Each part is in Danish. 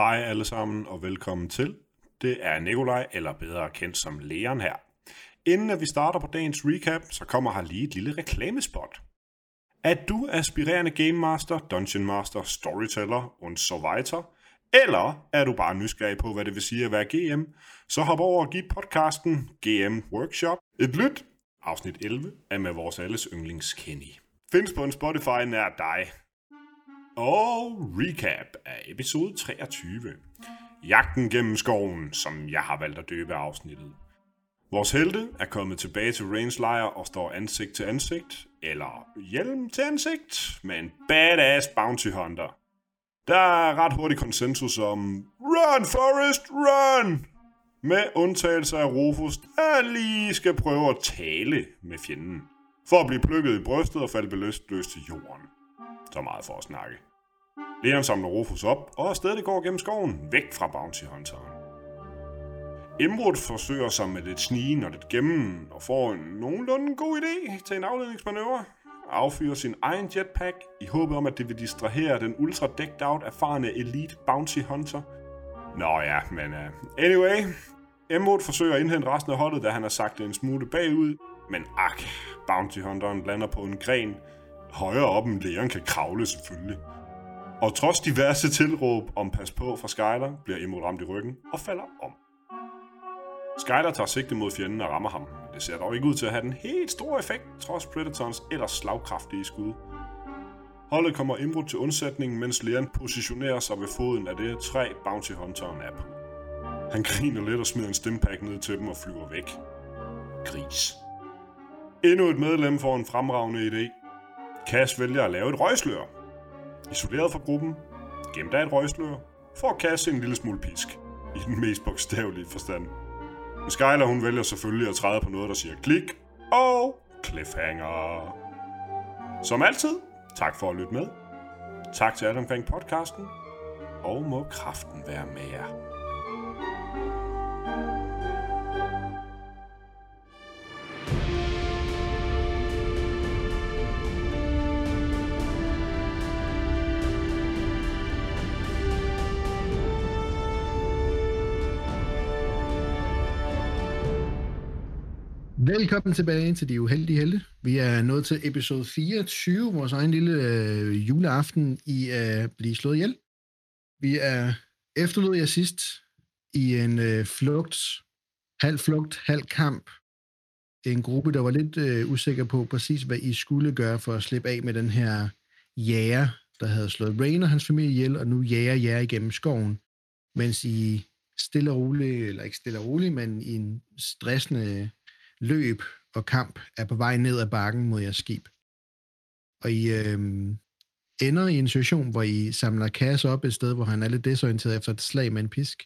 Hej alle sammen og velkommen til. Det er Nikolaj, eller bedre kendt som Leon her. Inden at vi starter på dagens recap, så kommer her lige et lille reklamespot. Er du aspirerende Game Master, Dungeon Master, Storyteller og Survivor, eller er du bare nysgerrig på, hvad det vil sige at være GM, så hop over og giv podcasten GM Workshop et lyt. Afsnit 11 er med vores alles yndlings Kenny. Findes på en Spotify nær dig. Og recap af episode 23. Jagten gennem skoven, som jeg har valgt at døbe afsnittet. Vores helte er kommet tilbage til Range Lejr og står ansigt til ansigt, eller hjelm til ansigt, med en badass bounty hunter. Der er ret hurtig konsensus om Run, Forest, run! Med undtagelse af Rufus, der lige skal prøve at tale med fjenden. For at blive plukket i brystet og falde beløst til jorden. Så meget for at snakke. Leon samler Rufus op, og afsted går gennem skoven, væk fra Bounty Hunteren. Imrud forsøger sig med lidt snigen og lidt gemmen, og får en nogenlunde god idé til en afledningsmanøvre. Affyrer sin egen jetpack i håbet om, at det vil distrahere den ultra decked out erfarne elite bounty hunter. Nå ja, men uh, anyway. Imrud forsøger at indhente resten af holdet, da han har sagt en smule bagud. Men ak, bounty hunteren lander på en gren. Højere op end Leon kan kravle selvfølgelig. Og trods diverse tilråb om pas på fra Skyler, bliver Emrud ramt i ryggen og falder om. Skyler tager sigte mod fjenden og rammer ham. Det ser dog ikke ud til at have den helt store effekt, trods Predators ellers slagkraftige skud. Holdet kommer Imrud til undsætning, mens Leon positionerer sig ved foden af det træ, Bounty Hunteren er på. Han griner lidt og smider en stimpack ned til dem og flyver væk. Gris. Endnu et medlem får en fremragende idé. Cass vælger at lave et røgslør. Isoleret fra gruppen, gemt af et røgslør, får kaste en lille smule pisk. I den mest bogstavelige forstand. Men Skyler hun vælger selvfølgelig at træde på noget, der siger klik og cliffhanger. Som altid, tak for at lytte med. Tak til alle omkring podcasten. Og må kraften være med jer. Velkommen tilbage til De Uheldige Helte. Vi er nået til episode 24, vores egen lille øh, juleaften i at øh, blive slået ihjel. Vi er efterlod jer sidst i en øh, flugt, halv flugt, halv kamp. En gruppe, der var lidt øh, usikker på præcis, hvad I skulle gøre for at slippe af med den her jæger, der havde slået Rain og hans familie ihjel, og nu jager jer igennem skoven, mens I stille og roligt, eller ikke stille og roligt, men i en stressende løb og kamp er på vej ned ad bakken mod jeres skib. Og I øh, ender i en situation, hvor I samler Cass op et sted, hvor han er lidt desorienteret efter et slag med en pisk.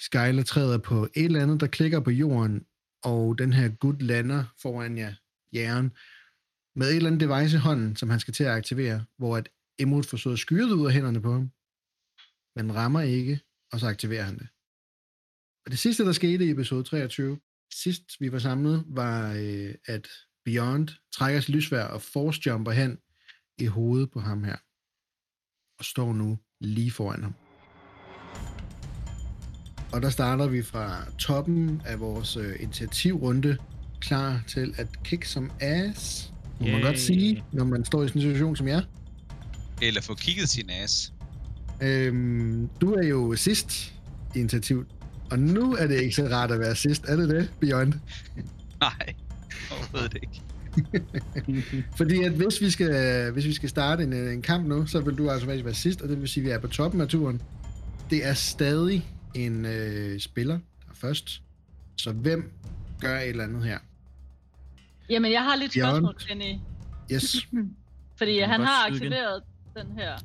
Skyler træder på et eller andet, der klikker på jorden, og den her gut lander foran jer, jæren, med et eller andet device i hånden, som han skal til at aktivere, hvor et Emot forsøger skyret ud af hænderne på ham, men rammer ikke, og så aktiverer han det. Og det sidste, der skete i episode 23, sidst vi var samlet, var, øh, at Beyond trækker sit lysvær og force-jumper hen i hovedet på ham her. Og står nu lige foran ham. Og der starter vi fra toppen af vores øh, initiativrunde, klar til at kick som ass, må man godt sige, når man står i sådan en situation som jeg. Eller få kigget sin ass. Øhm, du er jo sidst i initiativ og nu er det ikke så rart at være sidst. Er det det, Beyond? Nej, overhovedet ikke. Fordi at hvis vi skal, hvis vi skal starte en, en kamp nu, så vil du altså være sidst, og det vil sige, at vi er på toppen af turen. Det er stadig en øh, spiller, der er først. Så hvem gør et eller andet her? Jamen, jeg har lidt Beyond. spørgsmål, Kenny. Yes. Fordi han har aktiveret den her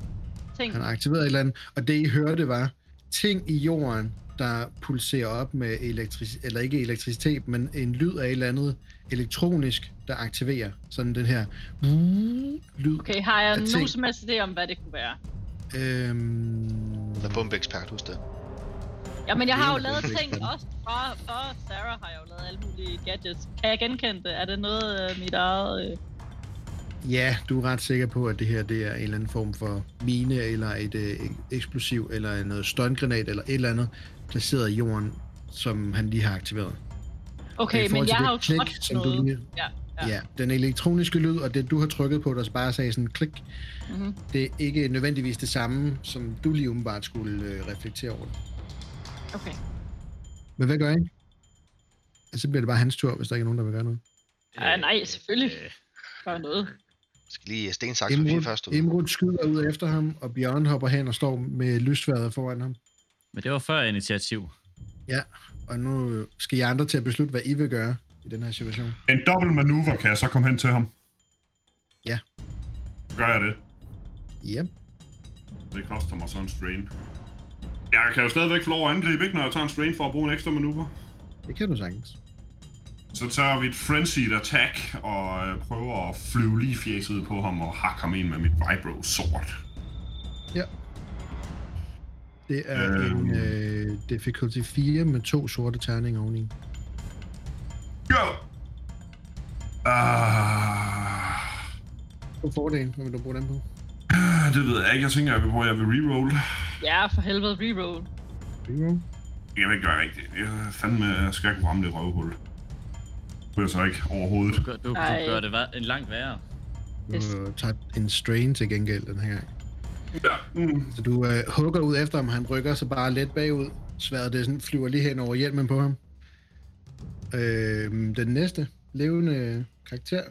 ting. Han har aktiveret et eller andet, og det I hørte var, ting i jorden der pulserer op med elektricitet, eller ikke elektricitet, men en lyd af et eller andet elektronisk, der aktiverer sådan den her lyd. Okay, har jeg nogen som helst idé om, hvad det kunne være? Øhm... Der er bombeekspert hos det. Jamen, jeg har jo lavet ting også for, for Sarah har jeg jo lavet alle mulige gadgets. Kan jeg genkende det? Er det noget uh, mit eget... Uh... Ja, du er ret sikker på, at det her det er en eller anden form for mine, eller et øh, eksplosiv, eller noget støngranat, eller et eller andet, placeret i jorden, som han lige har aktiveret. Okay, men jeg har jo trykt som noget. Du lige... ja, ja. ja, den elektroniske lyd, og det du har trykket på, der bare sagde sådan klik, mm-hmm. det er ikke nødvendigvis det samme, som du lige umiddelbart skulle øh, reflektere over. Okay. Men hvad gør I? Altså, så bliver det bare hans tur, hvis der ikke er nogen, der vil gøre noget. Ja, nej, selvfølgelig. Gør noget. Jeg skal lige stensaks Imrud, først ud. Imrud skyder ud efter ham, og Bjørn hopper hen og står med lysværet foran ham. Men det var før initiativ. Ja, og nu skal I andre til at beslutte, hvad I vil gøre i den her situation. En dobbelt manøvre, kan jeg så komme hen til ham? Ja. Gør jeg det? Ja. Det koster mig sådan en strain. Jeg kan jo stadigvæk få lov at angribe, ikke, når jeg tager en strain for at bruge en ekstra manøvre. Det kan du sagtens. Så tager vi et frenzied attack og øh, prøver at flyve lige fjeset på ham og hakke ham ind med mit vibro sword. Ja. Det er øhm. en øh, difficulty 4 med to sorte terninger oveni. Ja! Ah. På fordelen, hvad vil du bruge den på? Det ved jeg ikke. Jeg tænker, jeg vil prøve, at jeg vil reroll. Ja, for helvede, reroll. Reroll? Jeg vil ikke gøre rigtigt. Jeg fandme, jeg skal ikke ramme det røvhul. Det kunne jeg så ikke overhovedet. Du, gør, du, du gør det en langt værre. Du tager en strain til gengæld den her gang. Ja. Mm. Så du øh, hugger ud efter ham, han rykker sig bare let bagud. Sværet det sådan, flyver lige hen over hjelmen på ham. Øh, den næste levende karakter.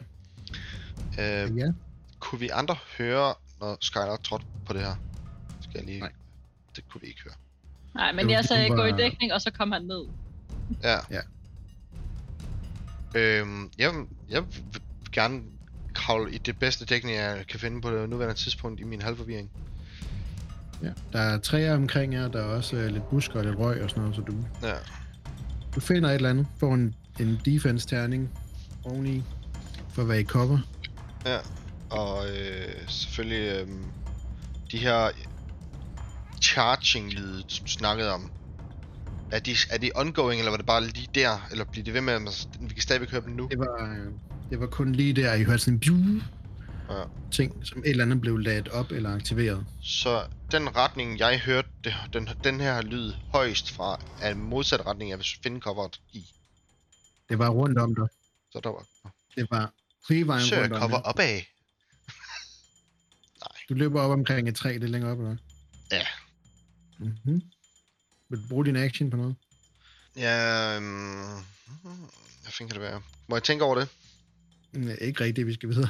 Øh, ja. Kunne vi andre høre, når Skylar trådte på det her? Skal jeg lige... Nej. Det kunne vi ikke høre. Nej, men jeg sagde, bare... gå i dækning, og så kom han ned. Ja. ja. Øhm, jeg, jeg vil gerne kravle i det bedste dækning, jeg kan finde på det nuværende tidspunkt i min halvforvirring. Ja, der er træer omkring jer, der er også uh, lidt busker og lidt røg og sådan noget, så du... Ja. Du finder et eller andet, får en, en defense-terning oveni, for at være i cover. Ja, og øh, selvfølgelig øh, de her charging-lyde, som du snakkede om. Er de, er de ongoing, eller var det bare lige der? Eller bliver det ved med, at vi kan stadigvæk høre dem nu? Det var, øh, det var kun lige der, I hørte sådan en ja. ting, som et eller andet blev ladet op eller aktiveret. Så den retning, jeg hørte det, den, den her lyd højst fra, er modsat retning, jeg vil finde coveret i. Det var rundt om dig. Så der var... Det var hele vejen Søger rundt om cover opad. Nej. Du løber op omkring et træ, det er længere op, eller Ja. Mhm. Vil du bruge din action på noget? Ja, hvad fanden kan det være? Må jeg tænke over det? Nej, ikke rigtigt, vi skal videre.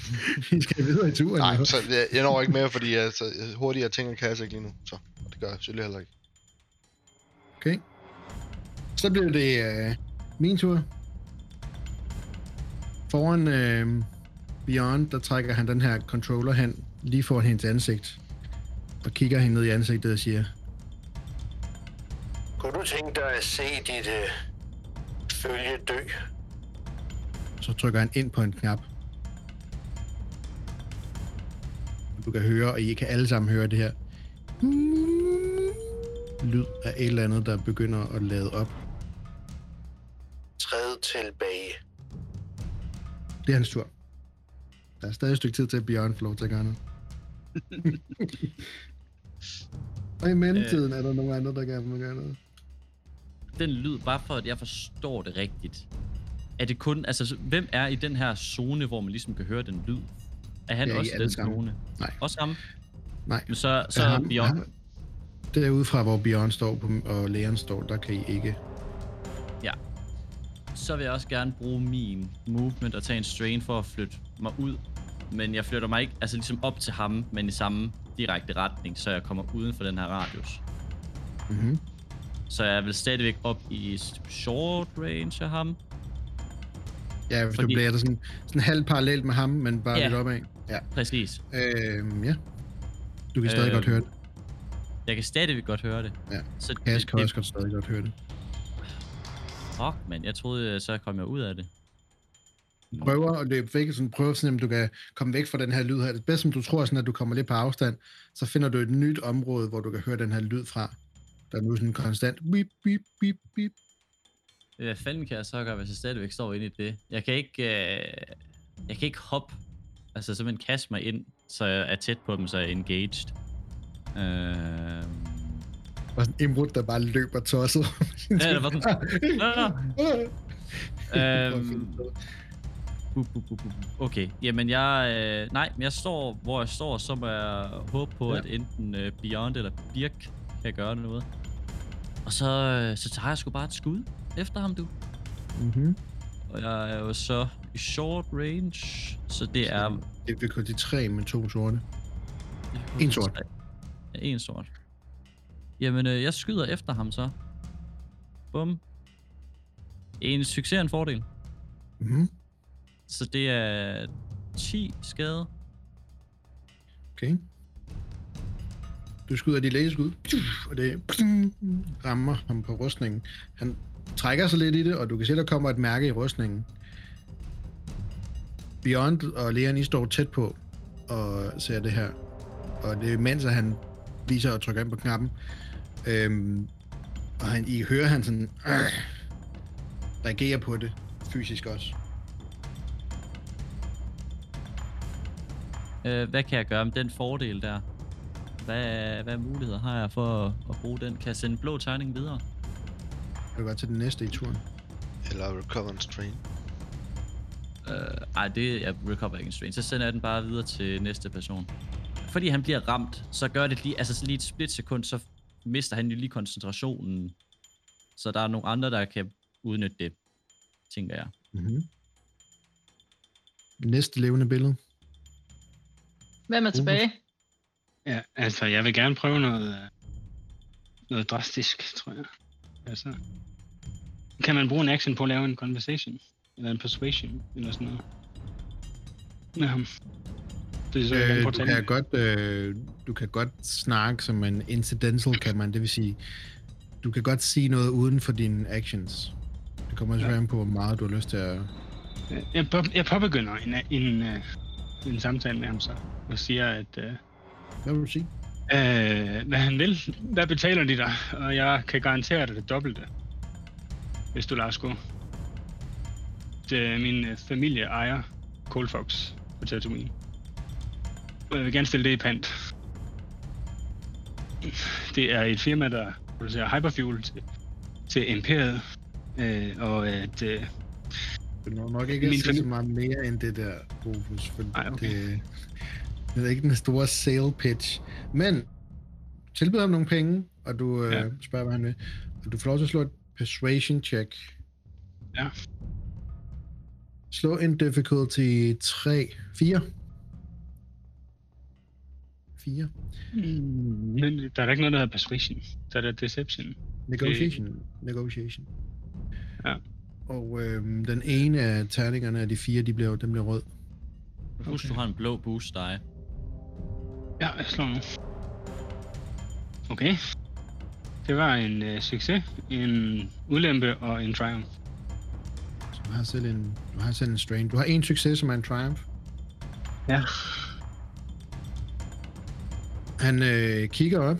vi skal videre i turen. Nej, så jeg, jeg når ikke mere, fordi altså, hurtigere ting kan jeg altså ikke lige nu. Så det gør jeg selvfølgelig heller ikke. Okay. Så bliver det uh, min tur. Foran uh, Beyond, der trækker han den her controller hen, lige foran hendes ansigt. Og kigger hende ned i ansigtet og siger, Kunne du tænke dig at se dit uh, følge dø? Så trykker han ind på en knap. Du kan høre, og I kan alle sammen høre det her lyd af et eller andet, der begynder at lade op. Træd tilbage. Det er hans tur. Der er stadig et stykke tid til, at Bjørn får lov til at gøre noget. og i mellemtiden øh, er der nogle andre, der gerne vil gøre noget. Den lyd, bare for at jeg forstår det rigtigt. Er det kun, altså hvem er i den her zone, hvor man ligesom kan høre den lyd? Er han ja, også den zone? Nej. Også ham? Nej. Men så, så ham, Bjørn... Ham, derudfra, hvor Bjørn står på, og lægeren står, der kan I ikke. Ja. Så vil jeg også gerne bruge min movement og tage en strain for at flytte mig ud. Men jeg flytter mig ikke altså ligesom op til ham, men i samme direkte retning, så jeg kommer uden for den her radius. Mhm. Så jeg vil stadigvæk op i short range af ham. Ja, hvis Fordi... du bliver sådan, sådan halvt parallelt med ham, men bare ja, lidt opad. Ja, præcis. Øhm, ja. Du kan stadig øhm, godt høre det. Jeg kan stadigvæk godt høre det. Ja, så Kas det, kan det, også godt stadig godt høre det. Fuck, men jeg troede, så kom jeg ud af det. Prøver at løbe væk, sådan, prøver sådan, at du kan komme væk fra den her lyd her. Det bedste, som du tror, sådan, at du kommer lidt på afstand, så finder du et nyt område, hvor du kan høre den her lyd fra. Der er nu sådan en konstant bip, bip, bip, bip. Hvad fanden kan jeg så gøre, hvis jeg stadigvæk står inde i det? Jeg kan ikke, øh, jeg kan ikke hoppe Altså simpelthen kaste mig ind, så jeg er tæt på dem, så jeg er engaged. Øh... Og sådan en imrud, der bare løber tosset. Ja, det var sådan... Øhm, bu. Okay, jamen jeg... Øh, nej, men jeg står, hvor jeg står, så må jeg håbe på, ja. at enten øh, Beyond eller Birk kan gøre noget. Og så, øh, så tager jeg sgu bare et skud efter ham, du. Mhm. Og jeg er jo så i short range, så det er... Det vil kun de tre med to sorte. En sort. Ja, en sort. Jamen, øh, jeg skyder efter ham så. Bum. En succes og en fordel. Mhm. Så det er 10 skade. Okay. Du skyder dit lægeskud, og det rammer ham på rustningen. Han trækker sig lidt i det, og du kan se, der kommer et mærke i rustningen. Beyond og Leon, I står tæt på og ser det her. Og det er mens, at han viser at trykke ind på knappen. Øhm, og han, I hører han sådan øh, reagerer på det fysisk også. Øh, hvad kan jeg gøre med den fordel der? Hvad, hvad muligheder har jeg for at, at bruge den? Kan jeg sende blå tegning videre? Du kan godt til den næste i turen. Eller Recover and Strain. Øh, ej, det er recover ikke en strain. Så sender jeg den bare videre til næste person. Fordi han bliver ramt, så gør det lige, altså så lige et split sekund, så mister han jo lige koncentrationen. Så der er nogle andre, der kan udnytte det, tænker jeg. Mm-hmm. Næste levende billede. Hvem er tilbage? Ja, altså, jeg vil gerne prøve noget, øh, noget drastisk, tror jeg. Altså, kan man bruge en action på at lave en conversation? Eller en persuasion? Eller sådan noget? Ham. Det er så, Øh, du, kan godt, øh, du kan godt snakke som en incidental, kan man. Det vil sige, du kan godt sige noget uden for dine actions. Det kommer selvfølgelig an på, hvor meget du har lyst til at... Jeg, på, jeg påbegynder en, en, øh, en samtale med ham så, og siger, at øh, Hvad vil du sige? Øh, hvad han vil, hvad betaler de dig? Og jeg kan garantere dig det dobbelte, hvis du lader os gå. Det, min øh, familie ejer Cold Fox på Tatooine. Og jeg vil gerne stille det i pant. Det er et firma, der producerer hyperfuel til, til Imperiet. Øh, og at øh, Det er nok ikke Min så meget mere end det der, Rufus, for Ej, okay. det, det er ikke den store sale pitch. Men tilbyder ham nogle penge, og du øh, Ja. spørger, hvad han vil. Og du får lov til at slå et persuasion check. Ja. Slå en difficulty 3, 4. 4. men der er da ikke noget, der hedder persuasion. Der er der deception. Negotiation. Negotiation. Ja. Og øhm, den ene af terningerne af de fire, de bliver, den bliver rød. Husk, du har en blå boost dig. Ja, jeg slår nu. Okay. Det var en øh, succes, en ulempe og en triumph. Så du har selv en, du har selv en strain. Du har en succes, som er en triumph. Ja. Han øh, kigger op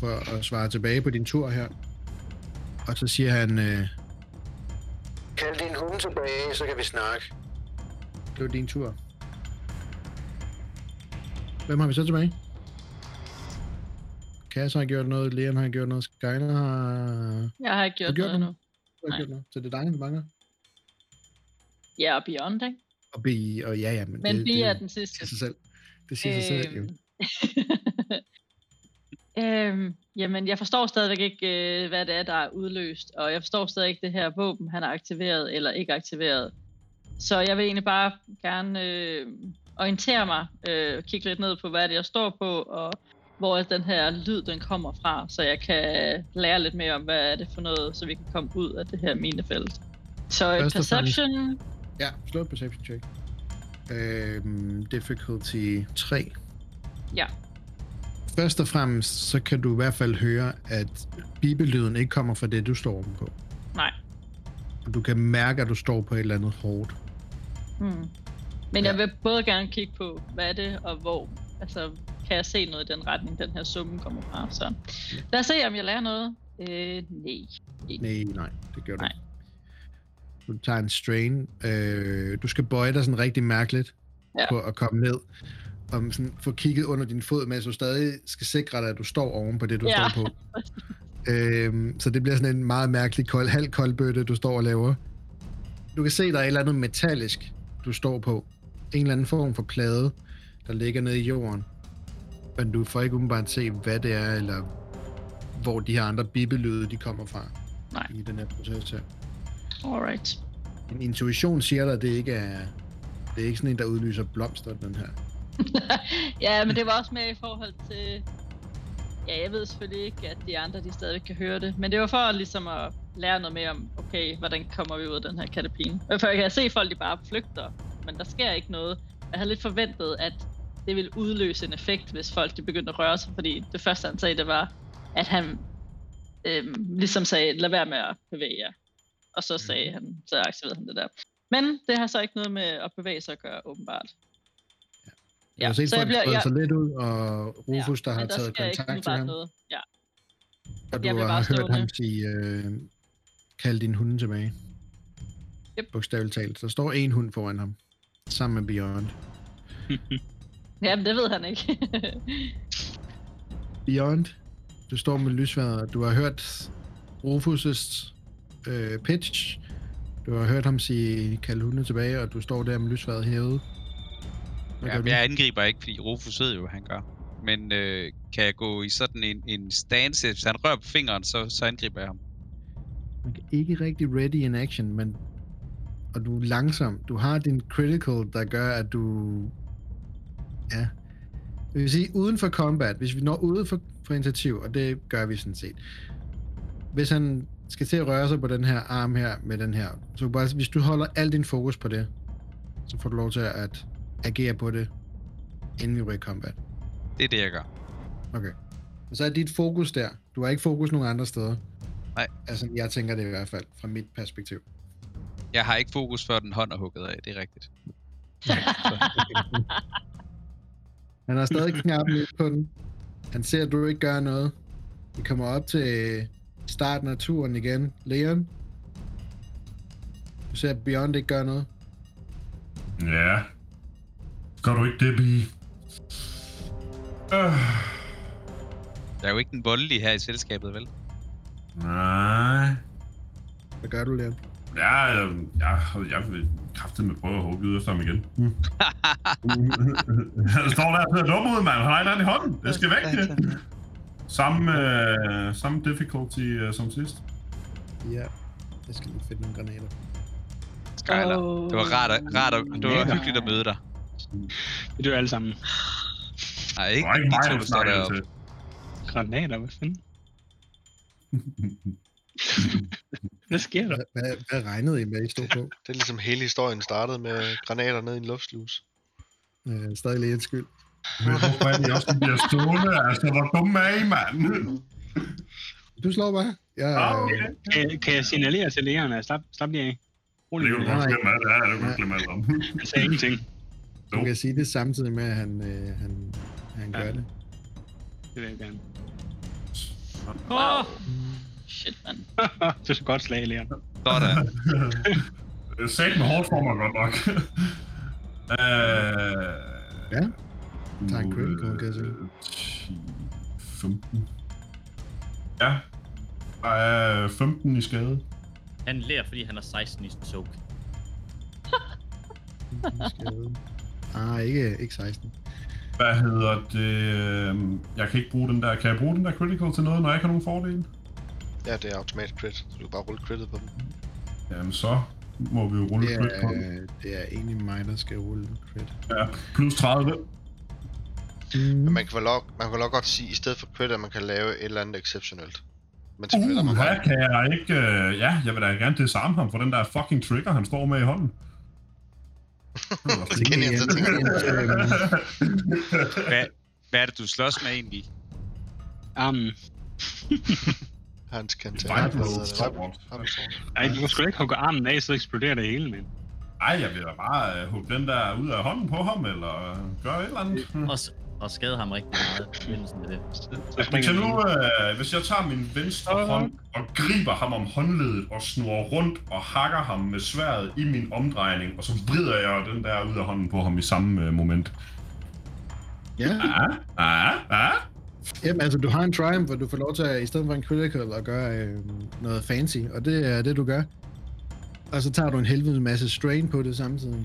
for at svare tilbage på din tur her. Og så siger han, øh, Kald din hund tilbage, så kan vi snakke. det var din tur. Hvem har vi så tilbage? Kasse har gjort noget, Leon har gjort noget, Skyler har, Jeg har ikke gjort, gjort noget noget? endnu. har gjort noget. Så det er dig, der mangler. Ja, og Beyond, ikke? Og B, og ja, ja, men, Men det, det, er den sidste. siger sig selv. Det siger sig selv, jo. øhm, jamen, jeg forstår stadigvæk ikke, øh, hvad det er, der er udløst, og jeg forstår stadig ikke det her våben, han har aktiveret eller ikke aktiveret. Så jeg vil egentlig bare gerne øh, orientere mig, øh, kigge lidt ned på, hvad det er, jeg står på, og hvor den her lyd, den kommer fra, så jeg kan lære lidt mere om, hvad er det for noget, så vi kan komme ud af det her minefelt. Så fremmest- perception, Ja, slå et perception check. Øhm, difficulty 3. ja. Først og fremmest, så kan du i hvert fald høre, at bibelyden ikke kommer fra det, du står på. Nej. Du kan mærke, at du står på et eller andet hårdt. Hmm. Men jeg vil både gerne kigge på, hvad er det, og hvor, altså, kan jeg se noget i den retning, den her summe kommer fra. Så lad os se, om jeg lærer noget. Øh, nej. Nej, nej, det gør du Nej. ikke. Du tager en strain. Øh, du skal bøje dig sådan rigtig mærkeligt. Ja. på at komme ned. Og sådan få kigget under din fod, mens du stadig skal sikre dig, at du står oven på det, du Ja. står på. Øhm, så det bliver sådan en meget mærkelig kold, halv kold bøtte, du står og laver. Du kan se, der er et eller andet metallisk, du står på. En eller anden form for plade, der ligger nede i jorden. Men du får ikke umiddelbart se, hvad det er, eller hvor de her andre bibelyde, de kommer fra. Nej. I den her proces her. Alright. En intuition siger dig, at det ikke er... Det er ikke sådan en, der udlyser blomster, den her. ja, men det var også med i forhold til... Ja, jeg ved selvfølgelig ikke, at de andre, de stadig kan høre det. Men det var for ligesom at lære noget mere om, okay, hvordan kommer vi ud af den her katapine. For jeg kan se folk, de bare flygter, men der sker ikke noget. Jeg havde lidt forventet, at det ville udløse en effekt, hvis folk de begyndte at røre sig, fordi det første, han sagde, det var, at han øhm, ligesom sagde, lad være med at bevæge jer. Og så sagde han, så aktiverede han det der. Men det har så ikke noget med at bevæge sig at gøre, åbenbart. Jeg har set så folk bliver- sprede jeg- sig lidt ud, og Rufus, der har der taget kontakt til ham. noget. Ja. Og Jeg du har hørt stående. ham sige, øh, kald din hunde tilbage. Yep. Bogstaveligt talt. Der står en hund foran ham, sammen med Beyond. Jamen, det ved han ikke. Beyond, du står med lysværet. Du har hørt Rufus' øh, pitch. Du har hørt ham sige, kald hunde tilbage, og du står der med lysværet hævet. Hvad Ja, jeg angriber ikke, fordi Rufus ved jo, hvad han gør. Men øh, kan jeg gå i sådan en, en stance, hvis han rører på fingeren, så, så angriber jeg ham. Man kan ikke rigtig ready in action, men og du er langsom. Du har din critical, der gør, at du... Ja. Jeg vil sige, uden for combat, hvis vi når ude for, for initiativ, og det gør vi sådan set. Hvis han skal til at røre sig på den her arm her, med den her, så bare, hvis du holder al din fokus på det, så får du lov til at agere på det, inden vi rykker i combat. Det er det, jeg gør. Okay. Og så er dit fokus der. Du har ikke fokus nogen andre steder. Nej. Altså, jeg tænker det i hvert fald, fra mit perspektiv. Jeg har ikke fokus, før den hånd er hugget af, det er rigtigt. Han har stadig knappen ud på den. Han ser, at du ikke gør noget. Vi kommer op til starten af turen igen. Leon? Du ser, at Beyond ikke gør noget. Ja. Gør du ikke det, Bi? Øh. Der er jo ikke en voldelig her i selskabet, vel? Nej. Hvad gør du, Leon? Ja, jeg, jeg, jeg vil kraftigt med prøve at hugge ud efter ham igen. Mm. Han står der og ser dum ud, mand. Han har en anden i hånden. Det skal væk, det. Samme, øh, samme difficulty øh, som sidst. Ja. Jeg skal lige finde nogle granater. Skyler. Åh. Det var rart, at, rart at, det var hyggeligt at møde dig. Det er jo alle sammen. Nej, ikke ikke de to, der står deroppe. Granater, hvad fanden? Hvad sker der? Hvad, hvad, hvad regnede I med, I stod på? Det er ligesom hele historien startede med granater ned i en luftslus. Øh, stadig Leons skyld. Men hvorfor er de også de bliver stående? Altså, hvor dumme er I, mand? Du slår bare. Jeg, Ah, okay. Kan, kan jeg signalere til lægerne, at slap, slap lige af? Det Rolig kan du nu. godt glemme alt. Ja, det kan du glemme alt om. Jeg sagde ingenting. du kan sige det samtidig med, at han, øh, han, han gør Ja. det. Det vil jeg gerne. Wow. Shit, mand. det er så godt slag, Leon. Sådan. Sat med hårdt for mig godt nok. Øh, Ja. Tager en critical, kan jeg se. øh, 10, 15. Ja. Der er 15 i skade. Han lærer, fordi han har 16 i soak. Skade. Ah, ikke, ikke 16. Hvad hedder det? øhm, Jeg kan ikke bruge den der. Kan jeg bruge den der critical til noget, når jeg ikke har nogen fordel? Ja, det er automatic crit, så du kan bare rulle crittet på dem. Jamen så må vi jo rulle Det crit på er, det er egentlig mig, der skal rulle crit. Ja, plus 30. Men man kan vel også, man kan vel også godt sige, at i stedet for crit, at man kan lave et eller andet exceptionelt. Men man Uh, her kan jeg ikke... Øh, ja, jeg vil da gerne disarme ham for den der fucking trigger, han står med i hånden. Det jeg. Hvad, hvad er det, du slås med egentlig? Armen. Hans kan Det tage. er Hvad bare hedder det? sword. Hammerstone. Ej, du må sgu da ikke hugge armen af, så eksploderer det hele, men. Ej, jeg vil da bare øh, hugge den der ud af hånden på ham, eller gøre et eller andet. Og, s- og skade ham rigtig meget i forbindelse med det. Så, så han nu, øh, hvis jeg tager min venstre hånd og griber ham om håndledet og snurrer rundt og hakker ham med sværet i min omdrejning, og så vrider jeg den der ud af hånden på ham i samme øh, moment. Ja, Ah, ah, ah. Jamen, altså, du har en triumph, hvor du får lov til at, i stedet for en critical, at gøre øh, noget fancy, og det er det, du gør. Og så tager du en helvedes masse strain på det samtidig.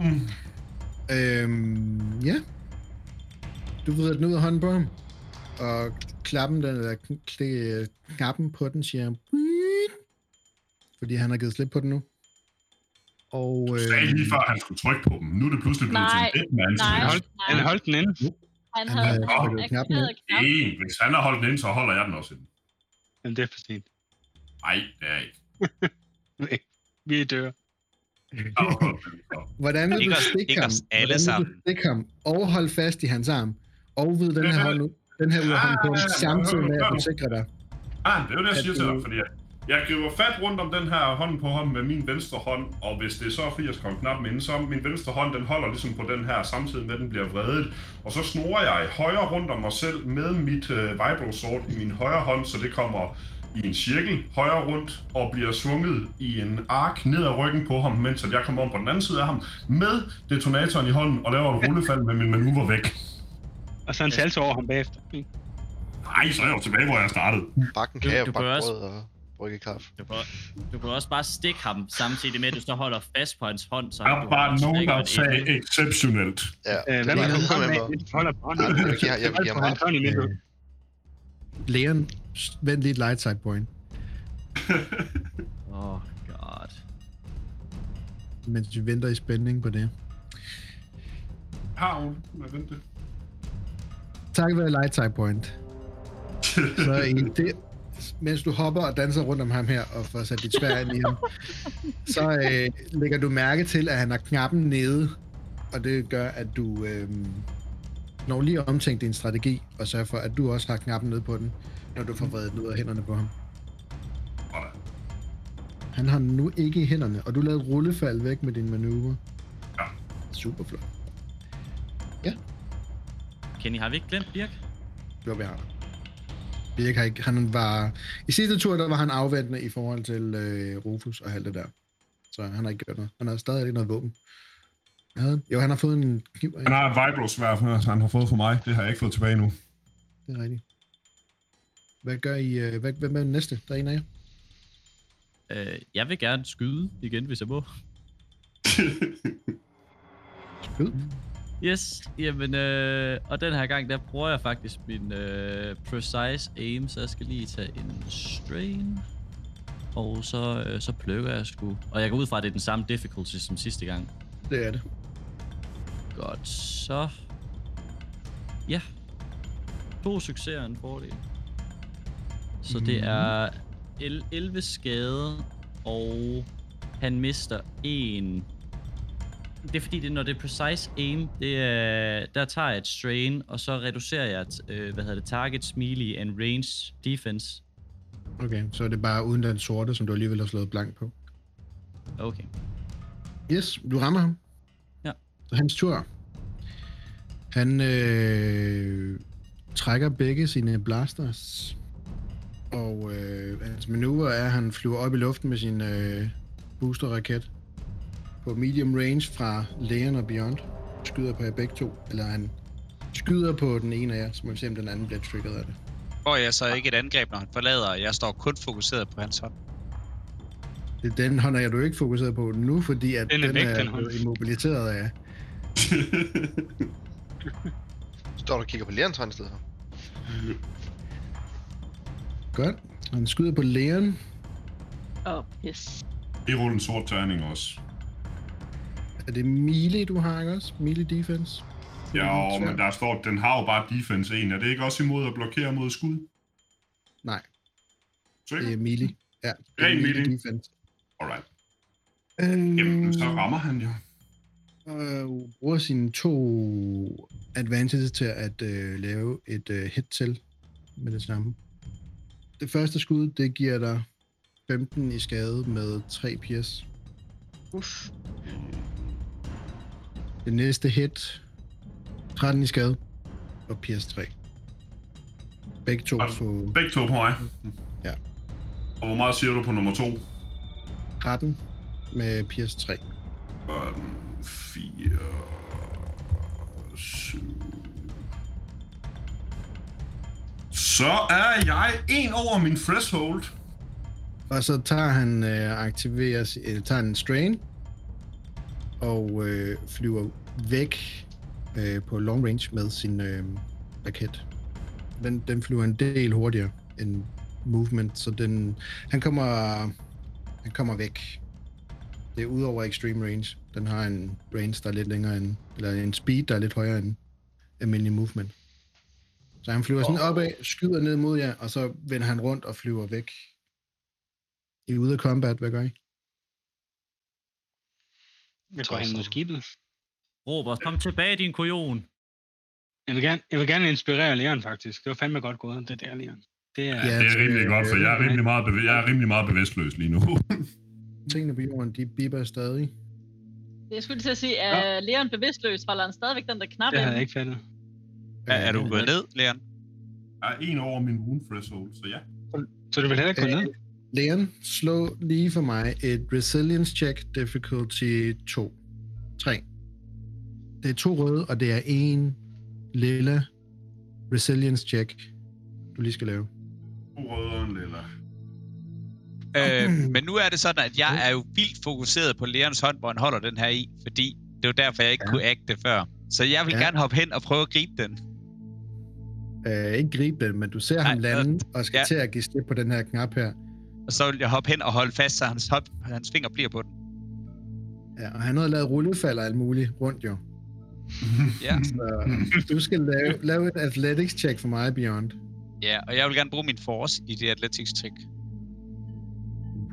Mm. Øhm, ja. Du vrider den ud af hånden på ham, og klappen den, eller kl- knappen på den siger fordi han har givet slip på den nu. Og Du sagde lige øh, før, at han skulle trykke på dem. Nu er det pludselig blevet Nej, til en Batman. nej. Holdt, han holdt den inde. Han Han havde trykket knappen knappen. En. Hvis han har holdt den ind, så holder jeg den også ind. Men det er for sent. Nej, det er ikke. Nej, Vi er dør. Hvordan vil du stikke ikke ham? alle hvordan vil sammen. du stikke ham og holde fast i hans arm? Og vrid den her hånd ud, den her ud af ham, Ah, samtidig med, at du sikrer dig. Ah, det er jo det, jeg siger til dig, fordi jeg, griber fat rundt om den her hånd på ham med min venstre hånd, og hvis det så er jeg skal holde knappen inde, så min venstre hånd, den holder ligesom på den her, samtidig med, at den bliver vredet. Og så snorer jeg højre rundt om mig selv med mit øh, vibro sword i min højre hånd, så det kommer i en cirkel højre rundt og bliver svunget i en ark ned ad ryggen på ham, mens at jeg kommer om på den anden side af ham med detonatoren i hånden og laver et rullefald med min manøvre væk. Og så en salto over ham bagefter. Nej, så er jeg jo tilbage, hvor jeg startede. Bakken Du- kage og du kan bakke også- og brygge kaffe. Du kan, du kan også bare stikke ham, samtidig med, at du så holder fast på hans hånd. Så Der er bare nogen, der sagde exceptionelt. Ja, Øh, er at noget komme med mig. Holder på hånden. Jeg vil give, jeg. Hånden i midten. Øh, Leon, vent lige et light side point, Åh, oh, god. mens vi venter i spænding på det. Har hun? Hvad vent det? Tak være light side point. Så i det, mens du hopper og danser rundt om ham her, og får sat dit svær ind i ham, så øh, lægger du mærke til, at han har knappen nede, og det gør, at du øh, når lige at omtænke din strategi, og sørge for, at du også har knappen nede på den, når du får vredet den ud af hænderne på ham. Han har nu ikke i hænderne, og du lavede rullefald væk med din manøvre. Ja. Super flot. Kenny, har vi ikke glemt Birk? Det var vi har. Birk har ikke, han var, I sidste tur, der var han afventende i forhold til øh, Rufus og alt det der. Så han har ikke gjort noget. Han har stadig ikke noget våben. Ja, jo, han har fået en kniv. Han har et vibro-svær, han har fået for mig. Det har jeg ikke fået tilbage nu. Det er rigtigt. Hvad gør I? Øh, hvad, hvad med den næste? Der er en af jer. Øh, jeg vil gerne skyde igen, hvis jeg må. Skyd. Yes, jamen, øh, og den her gang, der bruger jeg faktisk min øh, precise aim, så jeg skal lige tage en strain. Og så, øh, så plukker jeg sgu. Og jeg går ud fra, at det er den samme difficulty som sidste gang. Det er det. Godt, så... Ja. To succeser og en fordel. Så det er el- 11 skade, og han mister en... Det er fordi, det, når det er precise aim, det er, der tager jeg et strain, og så reducerer jeg, øh, hvad hedder det, target, melee and range defense. Okay, så er det bare uden den sorte, som du alligevel har slået blank på. Okay. Yes, du rammer ham. Ja. Så hans tur. Han øh, trækker begge sine blasters. Og øh, hans manøvre er, at han flyver op i luften med sin øh, boosterraket. På medium range fra Leon og Beyond. Skyder på jer begge to. Eller han skyder på den ene af jer, så må vi se, om den anden bliver triggeret af det. Får jeg så ikke et angreb, når han forlader, og jeg står kun fokuseret på hans hånd. Det er den hånd, er du ikke fokuseret på nu, fordi at Den er den væk, er den hånd. immobiliseret af jer. Står du og kigger på Leons hånd i stedet for? Godt. Han skyder på Leon. Åh, oh, yes. I ruller en sort terning også. Er det melee, du har, ikke også? Melee defense? Ja, men der står, den har jo bare defense 1. Er det ikke også imod at blokere mod skud? Nej, Sikker? det er melee. Ja, det er melee melee. defense. Alright. Øhm, Jamen, så rammer han jo. øh, bruger sine to advantages til at øh, lave et øh, hit til med det samme. Det første skud, det giver dig 15 i skade med 3 pierce. Uff. Det næste hit 13 i skade. Og Piers 3. Begge to på Begge to på mig. Ja. Og hvor meget siger du på nummer to? 13 med Piers 3. Um, 4... 7... Så er jeg en over min threshold. Og så tager han øh, aktiverer, øh, tager en strain og øh, flyver væk øh, på long range med sin øh, raket. Den, den flyver en del hurtigere end movement, så den, han kommer han kommer væk. Det er ud over extreme range. Den har en range, der er lidt længere end, eller en speed, der er lidt højere end almindelig movement. Så han flyver sådan opad, skyder ned mod jer, og så vender han rundt og flyver væk i er ude af combat, hvad gør I? Jeg går hen mod skibet. Robert, kom tilbage, din kujon. Jeg vil gerne, jeg vil gerne inspirere Leon, faktisk. Det var fandme godt gået, det der, Leon. Det er... Ja. Det er rimelig godt, for jeg er rimelig meget, bev- jeg er rimelig meget bevidstløs lige nu. Tingene på jorden, de bipper stadig. Jeg skulle lige til at sige, er Leon bevidstløs? Holder han stadigvæk den der knap Det havde inde? jeg ikke fattet. Er, er du gået ned, Leon? Jeg er en over min wound threshold, så ja. Så du vil heller ikke gå Øh, ned? Leon, slå lige for mig et resilience check, difficulty 2. 3. Det er to røde, og det er en lille resilience check, du lige skal lave. To røde og en lilla. Øh, men nu er det sådan, at jeg er jo vildt fokuseret på Leons hånd, hvor han holder den her i, fordi det var derfor, jeg ikke Ja. kunne agte før. Så jeg vil Ja. gerne hoppe hen og prøve at gribe den. Uh, ikke gribe den, men du ser Nej, ham lande og skal ja. til at give slip på den her knap her. Og så vil jeg hoppe hen og holde fast, så hans, hop, hans finger bliver på den. Ja, og han har lavet rullefald og alt muligt rundt jo. Ja. Så du skal lave, lave et athletics check for mig, Beyond. ja, og jeg vil gerne bruge min force i det athletics trick.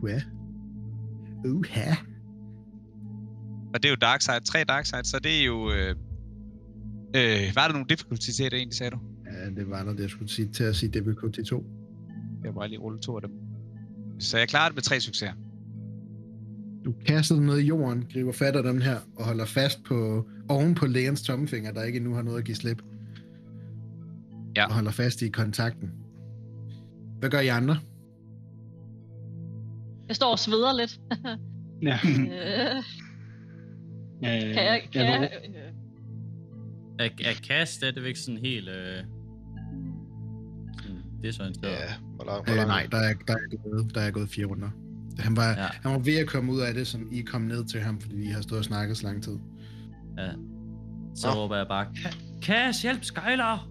Uha. Uha. Og det er jo dark side, tre dark side, så det er jo... Øh, øh, var der nogle det egentlig, sagde du? Ja, det var noget, jeg skulle sige til at sige difficulty 2. Jeg bare lige rulle to af dem. Så jeg klarer det med tre succeser. Du kaster dem ned i jorden, griber fat af dem her, og holder fast på oven på lægens tommefinger, der ikke endnu har noget at give slip. Ja. Og holder fast i kontakten. Hvad gør I andre? Jeg står og sveder lidt. Ja. Øh, kan jeg... Kan jeg, jeg jeg, øh, Er, er Cass stadigvæk sådan helt... Øh, sådan desorienteret? Ja, hvor lang, hvor Øh, lang nej, der er, der, er gået, der er gået fire runder. Han var, ja. Han var ved at komme ud af det, som I kom ned til ham, fordi I har stået og snakket så lang tid. ja. Så Nå. råber jeg bare, "Ca- Cass, hjælp Skylar!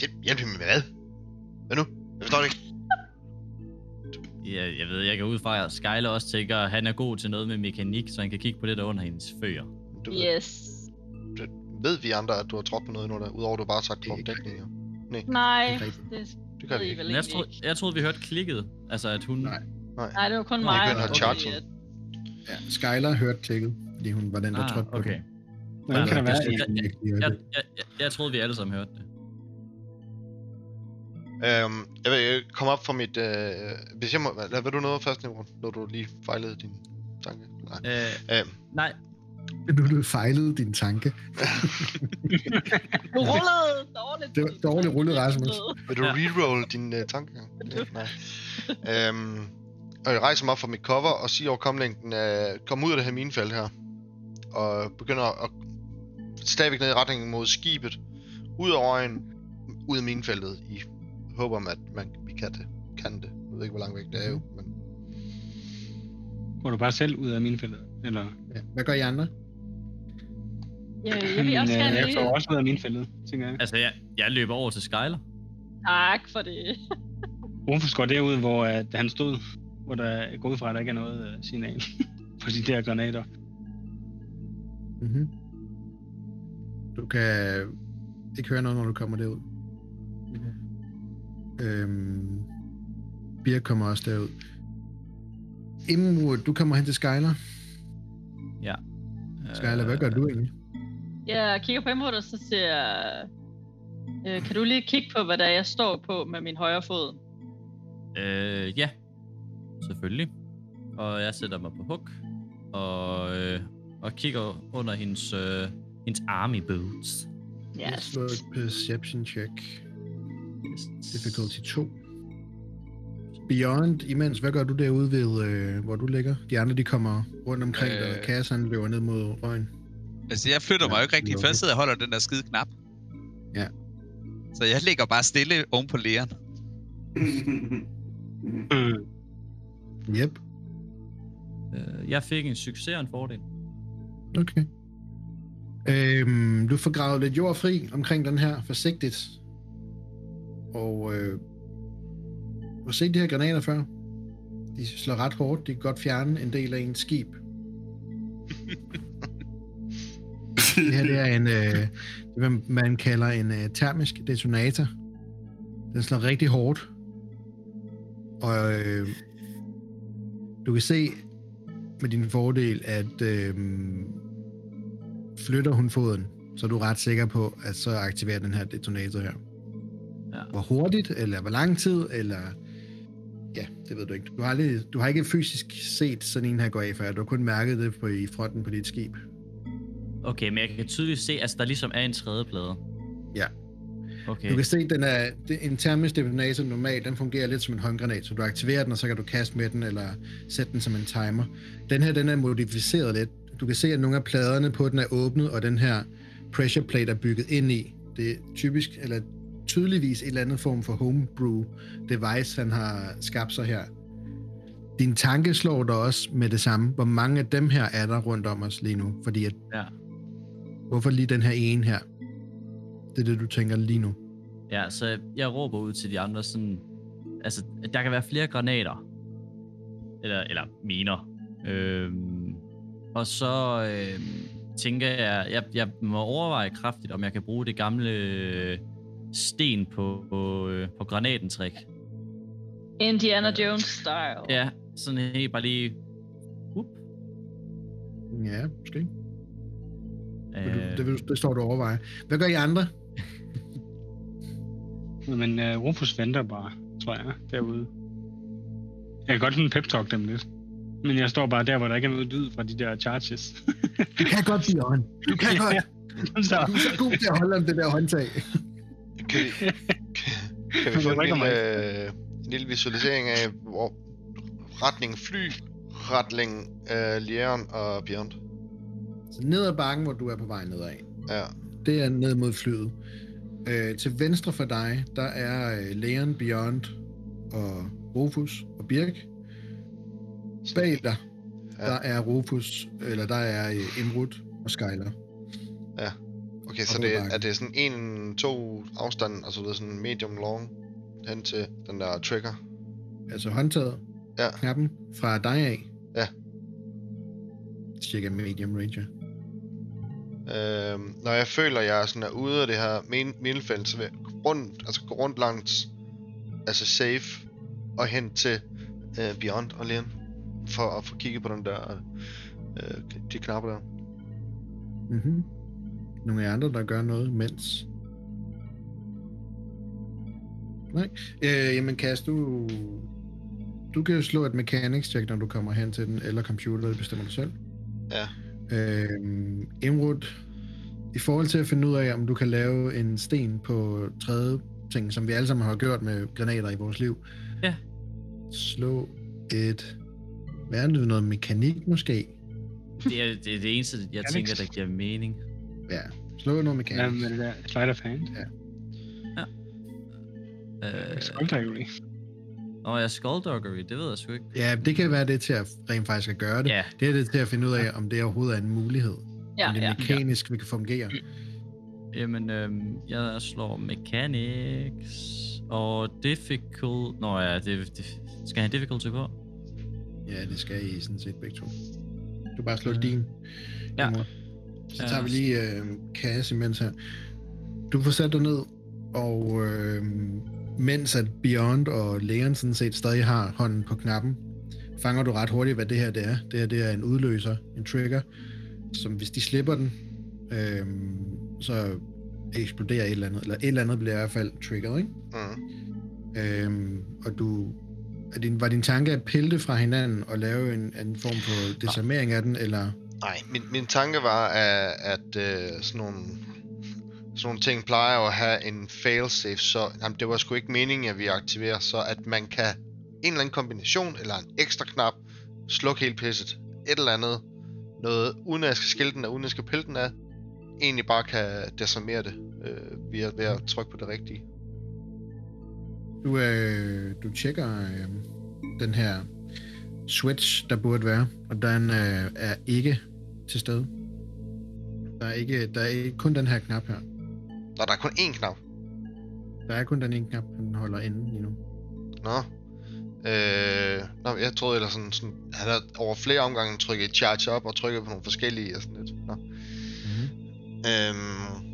Hjælp, hjælp hende med hvad? Hvad nu? Jeg forstår det ikke. Ja, jeg ved, jeg kan ud fra, at Skylar også tænker, at han er god til noget med mekanik, så han kan kigge på det der under hendes fødder. Du ved, Yes. ved vi andre, at du har trådt på noget nu, der, udover at du bare har sagt Det er jo? Nej, Det det, Det gør vi ikke. Men jeg, ikke. jeg troede, vi hørte klikket. Altså, at hun... Nej. Nej. Nej, det var kun mig. det kun der Charlton. troede, at- Ja, Skylar hørte klikket, fordi hun var den, der Ah, trådte på okay. det. hvordan kan Nej, der være jeg- Jeg, Jeg, jeg, jeg, jeg troede, vi alle sammen hørte det. Øhm, jeg vil komme op for mit... Øh, hvis jeg må... Hvad, vil du noget først, Nimrod? Når du lige fejlede din tanke? Nej. Øh, Øhm, nej, Nu du fejlede din tanke. Du rullede dårligt. Det var dårligt rullet, Rasmus. vil du reroll din øh, tanke? Ja, nej. øhm, og jeg rejser mig op fra mit cover og siger over komlængden, øh, kom ud af det her minefelt her. Og begynder at stadigvæk ned i retningen mod skibet. Ud af øjen, ud af minefeltet. I håber om, at man, vi kan det. Kan det. Jeg ved ikke, hvor langt væk det er jo, men... Går du bare selv ud af minefældet? Eller? Ja. Hvad gør I andre? Ja, jeg vil også øh, gerne jeg får også ud af minefældet, tænker jeg. altså, jeg, jeg løber over til Skylar. Tak for det. Rufus går derud, hvor at han stod, hvor der går ud fra, at der ikke er noget uh, signal på de der granater. Mm-hmm. Du kan ikke høre noget, når du kommer derud. Øhm, Birk kommer også derud. Imrud, du kommer hen til Skylar. Ja. Skylar, hvad gør du egentlig? Jeg kigger på Emrud, og så siger jeg... Øh, kan du lige kigge på, hvad der er, jeg står på med min højre fod? Øh, ja. Selvfølgelig. Og jeg sætter mig på huk. Og, øh, og kigger under hendes, øh, Hendes army boots. Yes. slår et perception check. Difficulty 2. Beyond, imens, hvad gør du derude ved, øh, hvor du ligger? De andre, de kommer rundt omkring dig, Øh. og Cass, han løber ned mod røgen. Altså, jeg flytter mig jo ikke rigtig. Først sidder jeg og holder den der skide knap. Ja. Så jeg ligger bare stille oven på læren. Yep, Øh, jeg fik en succes og en fordel. okay. Øhm, du får gravet lidt jord fri omkring den her, forsigtigt. Og øh, du har set de her granater før. De slår ret hårdt. De kan godt fjerne en del af ens skib. Det her det er en, øh, det, man kalder en øh, termisk detonator. Den slår rigtig hårdt. Og øh, du kan se med din fordel, at øh, flytter hun foden, så er du ret sikker på, at så aktiverer den her detonator her. Ja. Hvor hurtigt, eller hvor lang tid, eller... Ja, det ved du ikke. Du har, aldrig, du har ikke fysisk set sådan en her gå af før. Du har kun mærket det på, i fronten på dit skib. Okay, men jeg kan tydeligt se, at altså, der ligesom er en tredje plade. Ja. Okay. Du kan se, at den er, det, en termisk detonator normalt, den fungerer lidt som en håndgranat, så du aktiverer den, og så kan du kaste med den, eller sætte den som en timer. Den her, den er modificeret lidt. Du kan se, at nogle af pladerne på den er åbnet, og den her pressure plate er bygget ind i. Det er typisk, eller tydeligvis en eller anden form for homebrew device, han har skabt sig her. Din tanke slår dig også med det samme. Hvor mange af dem her er der rundt om os lige nu? Fordi at, Ja. Hvorfor lige den her ene her? Det er det, du tænker lige nu. Ja, så jeg råber ud til de andre sådan... Altså, der kan være flere granater. Eller, eller miner. Øhm, og så øhm, tænker jeg, jeg, jeg må overveje kraftigt, om jeg kan bruge det gamle øh, sten på, på, øh, på granatentrik. Indiana Jones style. Ja, sådan helt bare lige... Whoop. Ja, måske. Øh, Det, det, det står du overveje. Hvad gør I andre? Men uh, Rufus venter bare, tror jeg, derude. Jeg kan godt sådan pep-talk dem lidt. Men jeg står bare der, hvor der ikke er noget lyd fra de der charges. Du kan godt, Bjørn. Du kan godt. så, Du er så god til at holde om det der håndtag. Kan vi, kan, kan vi Jeg få en lille, øh, en lille visualisering af, hvor retning fly, retning øh, Lieren og Beyond? Så ned ad bakken, hvor du er på vej nedad. Ja. Det er ned mod flyet. Øh, til venstre for dig, der er øh, Leon, Beyond og Rufus og Birk. Bag dig, Ja. der er Rufus, eller der er øh, Imrud og Skyler. Okay, så Og det, du bakker. er det sådan en, to afstand, altså det er sådan medium long, hen til den der trigger? Altså håndtaget, Ja. knappen, fra dig af. Ja. Cirka medium range. Øhm, når jeg føler, jeg sådan er ude af det her min- minefelt, så vil jeg gå rundt, altså gå rundt langs, altså safe, og hen til øh, Beyond og Leon, for at få kigget på den der, øh, de knapper der. Mhm. Nogle andre, der gør noget, mens... Nej. Øh, jamen, Kas, du... Du kan jo slå et mechanics check, når du kommer hen til den, eller computer, det bestemmer du selv. Ja. Øh, Imrud, i forhold til at finde ud af, om du kan lave en sten på tredje ting, som vi alle sammen har gjort med granater i vores liv. Ja. Slå et... Hvad er det? Noget mekanik måske? det, er, det er det eneste, jeg tænker, der giver mening. Ja. Slå noget mekanik. ja, med det der sleight of hand. Øh, Skulddrækkeri. Nå, jeg skullduggery, det ved jeg sgu ikke. Ja, det kan være det til at rent faktisk at gøre det. Ja, Det er det til at finde ud af, om det overhovedet er en mulighed. Ja, om det ja. mekanisk vil kan fungere. jamen, øhm, jeg slår mechanics og difficult... Nå ja, det, det skal jeg have difficulty på? Ja, det skal I sådan set begge to. Du bare slå Ja. din. Ja. Så Ja. tager vi lige øh, kasse imens her. Du får sat dig ned, og øh, mens at Beyond og Leon sådan set stadig har hånden på knappen, fanger du ret hurtigt, hvad det her det er. Det her det er en udløser, en trigger, som hvis de slipper den, øh, så eksploderer et eller andet, eller et eller andet bliver i hvert fald triggeret, ikke? Mm. Øhm, og du... Er din, var din tanke at pille det fra hinanden og lave en, en form for desarmering af den, eller... Nej, min, min tanke var, at, at uh, sådan, nogle, sådan nogle ting plejer at have en failsafe, så jamen, det var sgu ikke meningen, at vi aktiverer, så at man kan en eller anden kombination, eller en ekstra knap, slukke helt pisset, et eller andet, noget, uden at jeg skal skille den af, uden at jeg skal pille den af, egentlig bare kan decimere det, øh, ved, at, ved at trykke på det rigtige. Du, øh, du tjekker øh, den her switch, der burde være, og den øh, er ikke til stede. Der er ikke, der er ikke kun den her knap her. Nå, der er kun én knap. Der er kun den ene knap, den holder inde lige nu. Nå. Øh, nå, jeg troede ellers sådan, sådan, han havde over flere omgange trykket charge op og trykket på nogle forskellige og sådan lidt. Nå. Mm-hmm. Øhm,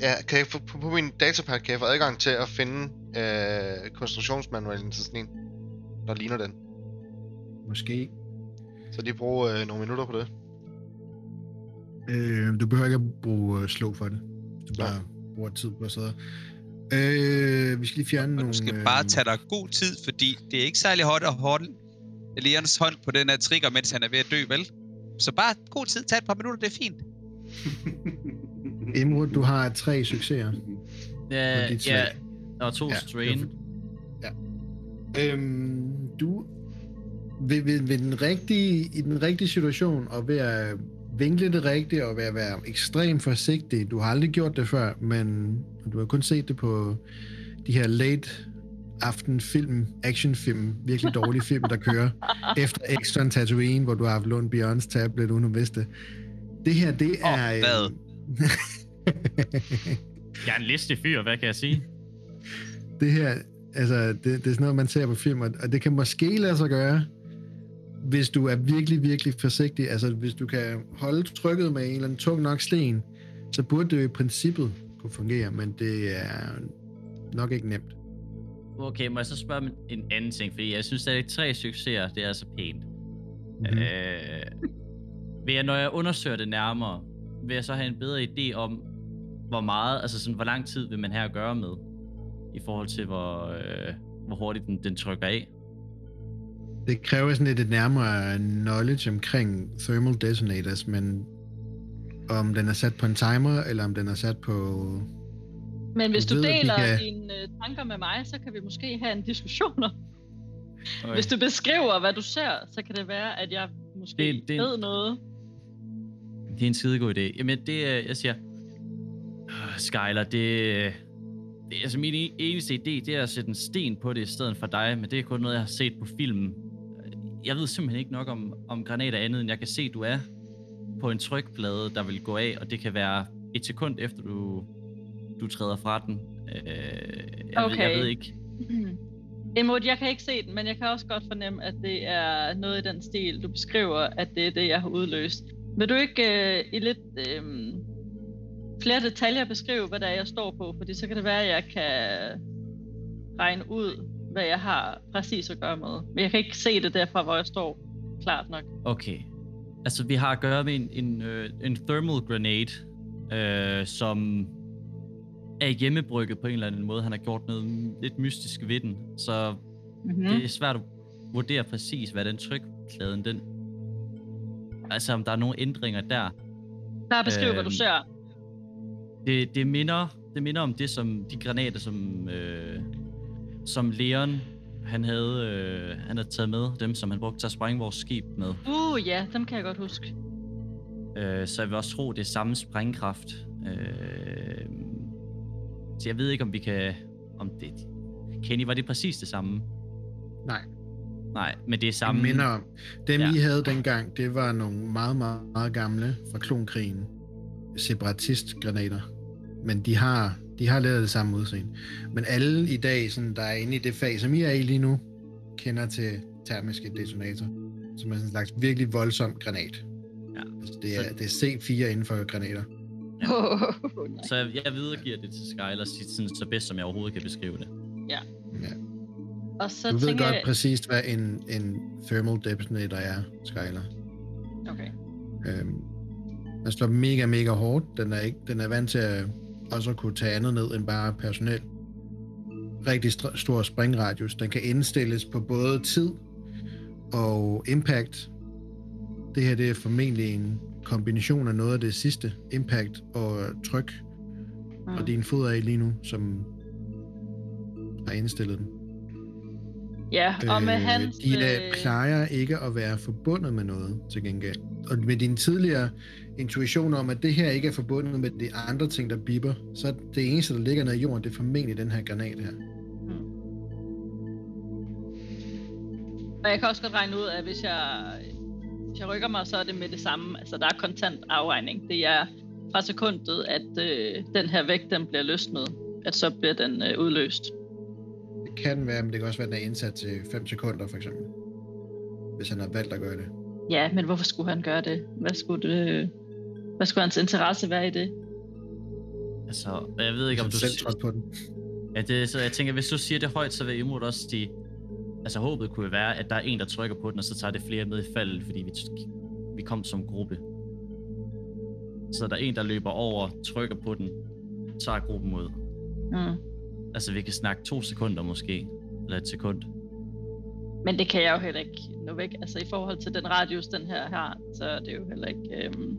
ja, kan jeg få, på, på min datapad kan jeg få adgang til at finde øh, konstruktionsmanualen til sådan en, der ligner den. Måske. Så de bruger øh, nogle minutter på det. Øh, du behøver ikke at bruge øh, slå for det. Du bare bruger tid på sidde. Øh, vi skal lige fjerne Og nogle... du skal øh, bare tage dig god tid, fordi det er ikke særlig hårdt at holde Leons hånd på den her trigger, mens han er ved at dø, vel? Så bare god tid, tag et par minutter, det er fint. Imrud, du har tre succeser. Ja, ja, var to Ja, ja, strain. Ja. Øhm, du ved, ved, ved den rigtige, i den rigtige situation, og ved at vinkle det rigtigt, og at være ekstremt forsigtig, du har aldrig gjort det før, men du har kun set det på de her late aften film, actionfilm, virkelig dårlige film, der kører efter Exxon Tatooine, hvor du har haft lånt Beyonds tablet, uden at vidste det. Det her, det er... øh, hvad? Jeg er en liste fyr, hvad kan jeg sige? det her, altså, det, det er sådan noget, man ser på film, og og det kan måske lade sig gøre, hvis du er virkelig, virkelig forsigtig. Altså, hvis du kan holde trykket med en eller anden tung nok sten, så burde det jo i princippet kunne fungere, men det er nok ikke nemt. Okay, må jeg så spørge om en anden ting, fordi jeg synes, at tre succeser, det er altså pænt. Mm-hmm. Øh, vil jeg, når jeg undersøger det nærmere, vil jeg så have en bedre idé om, hvor meget, altså sådan, hvor lang tid vil man have at gøre med, i forhold til, hvor, øh, hvor hurtigt den, den trykker af. Det kræver sådan lidt et nærmere knowledge omkring thermal detonators, men om den er sat på en timer, eller om den er sat på... Men hvis Du du ved, de deler kan- dine øh, tanker med mig, så kan vi måske have en diskussion om. Okay. Hvis du beskriver, hvad du ser, så kan det være, at jeg måske Det- det, ved noget. Det er en skidegod idé. Jamen, det er, jeg siger, øh, Skyler, det, det er altså min e- eneste idé, det er at sætte en sten på det i stedet for dig, men det er kun noget, jeg har set på film. Jeg ved simpelthen ikke nok om, om granater andet, end jeg kan se, du er på en trykplade, der vil gå af, og det kan være et sekund efter, du, du træder fra den. Øh, jeg, ved, jeg Okay. ved ikke. Emot, jeg kan ikke se den, men jeg kan også godt fornemme, at det er noget i den stil, du beskriver, at det er det, jeg har udløst. Vil du ikke øh, i lidt øh, flere detaljer beskrive, hvad det er, jeg står på? Fordi så kan det være, at jeg kan regne ud, hvad jeg har præcis at gøre med. Men jeg kan ikke se det derfra, hvor jeg står klart nok. Okay. Altså, vi har at gøre med en, en, øh, en thermal grenade, øh, som er hjemmebrygget på en eller anden måde. Han har gjort noget lidt mystisk ved den, så Mm-hmm. mm. det er svært at vurdere præcis, hvad den trykpladen, den... Altså, om der er nogle ændringer der. Bare beskriv, hvad du Øhm, ser. Det, det, minder, det minder om det, som de granater, som, øh, som Leon han havde, øh, han havde taget med, dem som han brugte til at sprænge vores skib med. Uh, ja, dem kan jeg godt huske. Øh, så jeg vil også tro, det er samme sprængkraft. Øh, så jeg ved ikke, om vi kan... Om det, Kenny, var det præcis det samme? Nej. Nej, men det er Jeg samme... minder om. Dem, Ja. I havde dengang, det var nogle meget, meget, meget gamle fra klonkrigen. Separatistgranater. Men de har, de har lavet det samme udseende. Men alle i dag, sådan, der er inde i det fag, som I er i lige nu, kender til termiske detonator. Som er sådan en slags virkelig voldsom granat. Ja. Altså, det, er, Så- det er C4 inden for granater. Oh, nej. Så jeg, jeg videregiver det til Skyler sådan, så bedst, som jeg overhovedet kan beskrive det. Ja. Og så Du ved godt jeg... præcis, hvad en, en thermal detonator er, Skyler. Okay. Øhm, den slår mega, mega hårdt. Den er, ikke, den er vant til at også at kunne tage andet ned end bare personel. Rigtig st- stor springradius. Den kan indstilles på både tid og impact. Det her det er formentlig en kombination af noget af det sidste, impact og tryk, mm. og din fod af lige nu, som har indstillet den. Ja, og med hans... De øh, øh, plejer ikke at være forbundet med noget, til gengæld. Og med din tidligere intuition om, at det her ikke er forbundet med de andre ting, der bipper, så det eneste, der ligger nede i jorden, det er formentlig den her granat her. Og jeg kan også godt regne ud, at hvis jeg, hvis jeg rykker mig, så er det med det samme. Altså, der er kontant afregning. Det er fra sekundet, at øh, den her vægt, den bliver løsnet, at så bliver den øh, udløst. Det kan være, men det kan også være, at den er indsat til 5 sekunder, for eksempel. Hvis han har valgt at gøre det. Ja, men hvorfor skulle han gøre det? Hvad skulle, det, hvad skulle hans interesse være i det? Altså, jeg ved ikke, om Hvis du... selv trådte på den. Ja, det, så jeg tænker, hvis du siger det højt, så vil Imod også sige... Altså, håbet kunne jo være, at der er en, der trykker på den, og så tager det flere med i faldet, fordi vi, vi kom som gruppe. Så der er en, der løber over, trykker på den, tager gruppen ud. Mm. Altså, vi kan snakke to sekunder måske, eller et sekund. Men det kan jeg jo heller ikke nå væk. Altså i forhold til den radius, den her har, så er det jo heller ikke... Øhm,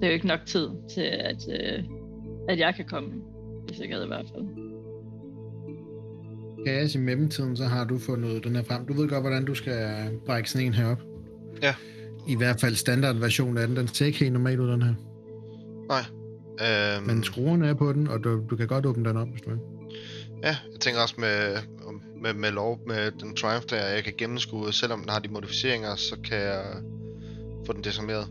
det er jo ikke nok tid til, at, øh, at jeg kan komme i sikkerhed i hvert fald. Kaos i mellemtiden, så har du fundet den her frem. Du ved godt, hvordan du skal brække sådan en her op. Ja. I hvert fald standardversion af den. Den ser ikke helt normal ud, den her. Nej. Øhm, Men skruerne er på den, og du, du kan godt åbne den op, hvis du vil. Ja, jeg tænker også med, med, med lov med den Triumph der, jeg kan gennemskue, selvom den har de modificeringer, så kan jeg få den desarmeret.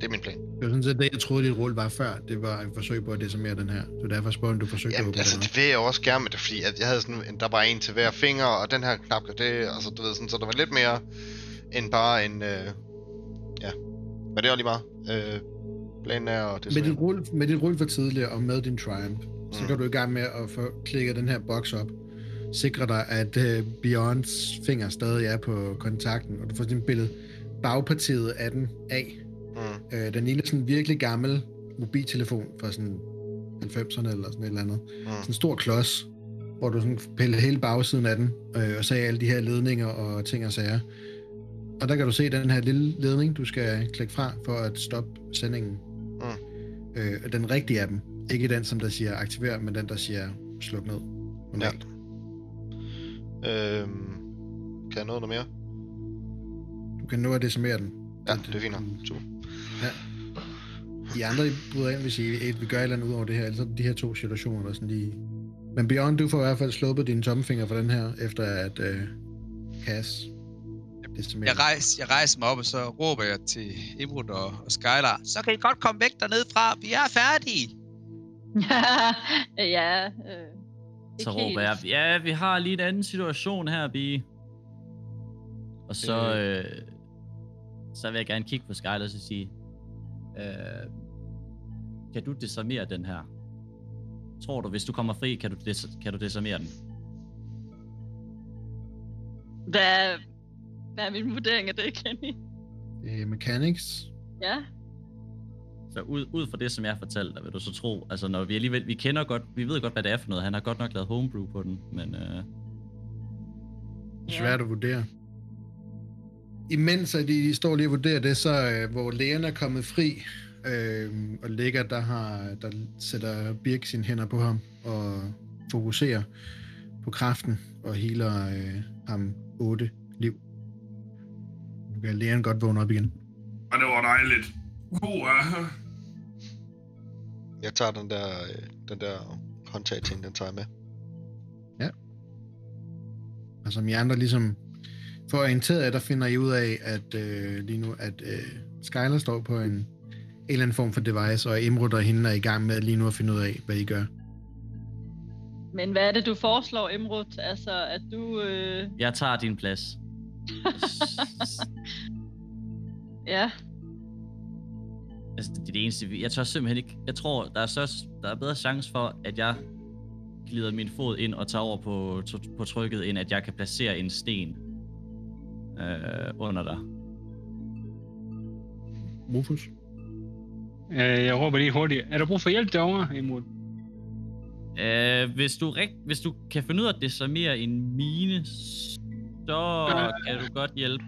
Det er min plan. Det var sådan set det, jeg troede, dit rulle var før. Det var et forsøg på at decimere den her. Så derfor om du forsøgte at Jamen, åbne altså, det vil jeg også gerne med det, fordi at jeg havde sådan, en, der var en til hver finger, og den her knap gør det, altså, du ved, sådan, så der var lidt mere end bare en, øh, ja, men det er jo lige meget. Øh, planen er at Med decimere. dit, rulle, med dit rulle for tidligere og med din Triumph, så Mm. kan du i gang med at få klikket den her boks op. Sikre dig, at Beyonds finger stadig er på kontakten, og du får sådan et billede bagpartiet af den af. Mm, Uh, den ligner sådan en virkelig gammel mobiltelefon fra sådan 90'erne eller sådan et eller andet. mm, Sådan en stor klods, hvor du sådan piller hele bagsiden af den, øh, og sagde alle de her ledninger og ting og sager. Og der kan du se den her lille ledning, du skal klikke fra for at stoppe sendingen. Mm. Øh, den rigtige af dem. Ikke den, som der siger aktiver, men den, der siger sluk ned. Normalt. Øhm, kan jeg nå noget mere? Du kan nå at decimere den. Ja, det er fint nok. Super. I andre I bryder ind, hvis I ikke vil gøre et eller andet ud over det her, er det de her to situationer, der sådan lige... Men Beyond, du får i hvert fald sluppet dine tommelfinger for den her, efter at øh, Cass decimerer. Jeg rejser, jeg rejser mig op, og så råber jeg til Imrud og, og Skylar. Så kan I godt komme væk dernede fra. Vi er færdige. ja, øh, Så råber jeg, ja, vi har lige en anden situation her, Bi. Og så, øh, så vil jeg gerne kigge på Skyler og så sige, øh, kan du desarmere den her? Tror du, hvis du kommer fri, kan du, des- kan du desarmere den? Hvad, hvad er min vurdering af det, Kenny? Øh, mechanics. Ja, Så ud, ud fra det, som jeg fortalte dig, vil du så tro, altså når vi alligevel, vi kender godt, vi ved godt, hvad det er for noget. Han har godt nok lavet homebrew på den, men øh, Det er svært at vurdere. Imens at de står lige og vurderer det, så øh, hvor lægerne er kommet fri, øh, og ligger, der, har, der sætter Birk sine hænder på ham og fokuserer på kraften og healer øh, ham 8 liv. Nu kan lægeren godt vågne op igen. Og det var dejligt. Er Jeg tager den der, øh, den der håndtag ting, den tager jeg med. Og som I andre ligesom får orienteret der finder I ud af, at øh, lige nu, at øh, Skyler står på en, en eller anden form for device, og Imrud og hende er i gang med lige nu at finde ud af, hvad I gør. men hvad er det, du foreslår, Imrud? Altså, at du... Øh, jeg tager din plads. ja, Altså, det er det eneste, vi- jeg tør simpelthen ikke, jeg tror, der er, så, der er bedre chance for, at jeg glider min fod ind og tager over på, på trykket, end at jeg kan placere en sten øh, under dig. Rufus? Øh, jeg råber lige hurtigt. Er der brug for hjælp derovre, Imod? Øh, hvis, du rigt, hvis du kan finde ud af at desarmere en mine, så kan du godt hjælpe.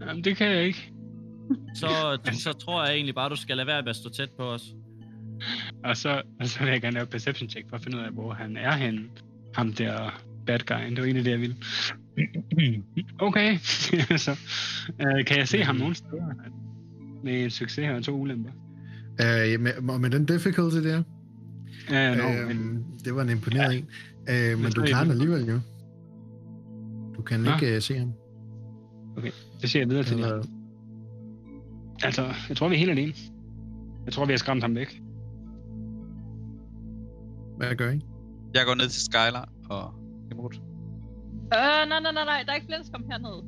Jamen, det kan jeg ikke. Så, så tror jeg egentlig bare, du skal lade være med at stå tæt på os. Og så, og så vil jeg gerne lave perception check for at finde ud af, hvor han er henne. Ham der bad guy. Det var egentlig det, jeg ville. okay. så øh, kan jeg se ham nogen steder? Med en succes og to ulemper. Øh, med, og med den difficulty der, Ja, no, øh, men, det var en imponerende en. Øh, men du er klarer den alligevel jo. Du kan Nå. ikke uh, se ham. det siger jeg videre til Eller. Altså, jeg tror, vi er helt alene. Jeg tror, vi har skræmt ham væk. hvad gør I? Jeg går ned til Skylar og imod. Øh, nej, nej, nej, nej, der er ikke flere, der skal komme herned.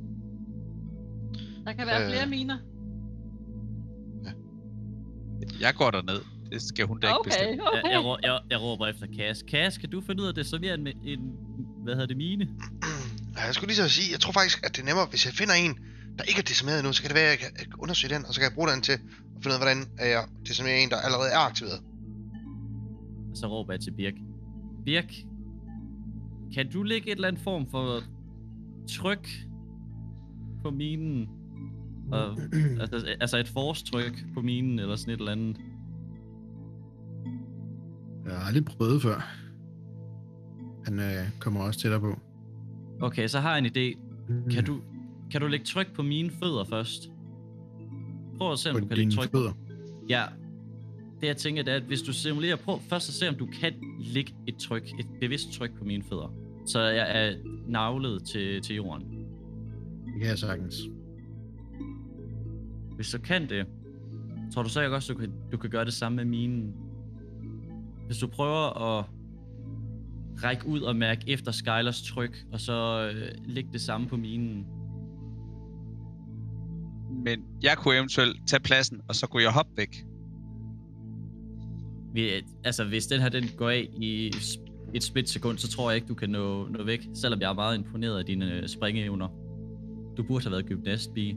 Der kan være Øh. flere miner. Jeg går derned. Det skal hun da ikke Okay, bestemme. Jeg, okay. jeg, jeg, jeg råber efter Kas. Kas, kan du finde ud af det så mere en, en hvad hedder det, mine? Ja, jeg skulle lige så sige, jeg tror faktisk, at det er nemmere, hvis jeg finder en, der ikke er decimeret endnu, så kan det være, at jeg kan undersøge den, og så kan jeg bruge den til at finde ud af, hvordan jeg decimerer en, der allerede er aktiveret. Og så råber jeg til Birk. Birk, kan du lægge et eller andet form for tryk på minen? Og, altså, altså et force-tryk på minen, eller sådan et eller andet. Jeg har aldrig prøvet før. Han øh, kommer også tættere på. Okay, så har jeg en idé. Kan du, kan du lægge tryk på mine fødder først? Prøv at se, om på du kan lægge tryk fødder? Ja. Det jeg tænker, det er, at hvis du simulerer, prøv først at se, om du kan lægge et tryk, et bevidst tryk på mine fødder. Så jeg er navlet til, til jorden. Det kan jeg sagtens. Hvis du kan det, tror du så ikke også, du kan, du kan gøre det samme med minen? Hvis du prøver at række ud og mærke efter Skylers tryk, og så øh, lægge det samme på minen. Men jeg kunne eventuelt tage pladsen, og så kunne jeg hoppe væk. Vi, altså, hvis den her den går af i et splitsekund, så tror jeg ikke, du kan nå, nå væk, selvom jeg er meget imponeret af dine øh, springeevner. Du burde have været gymnast, Bi.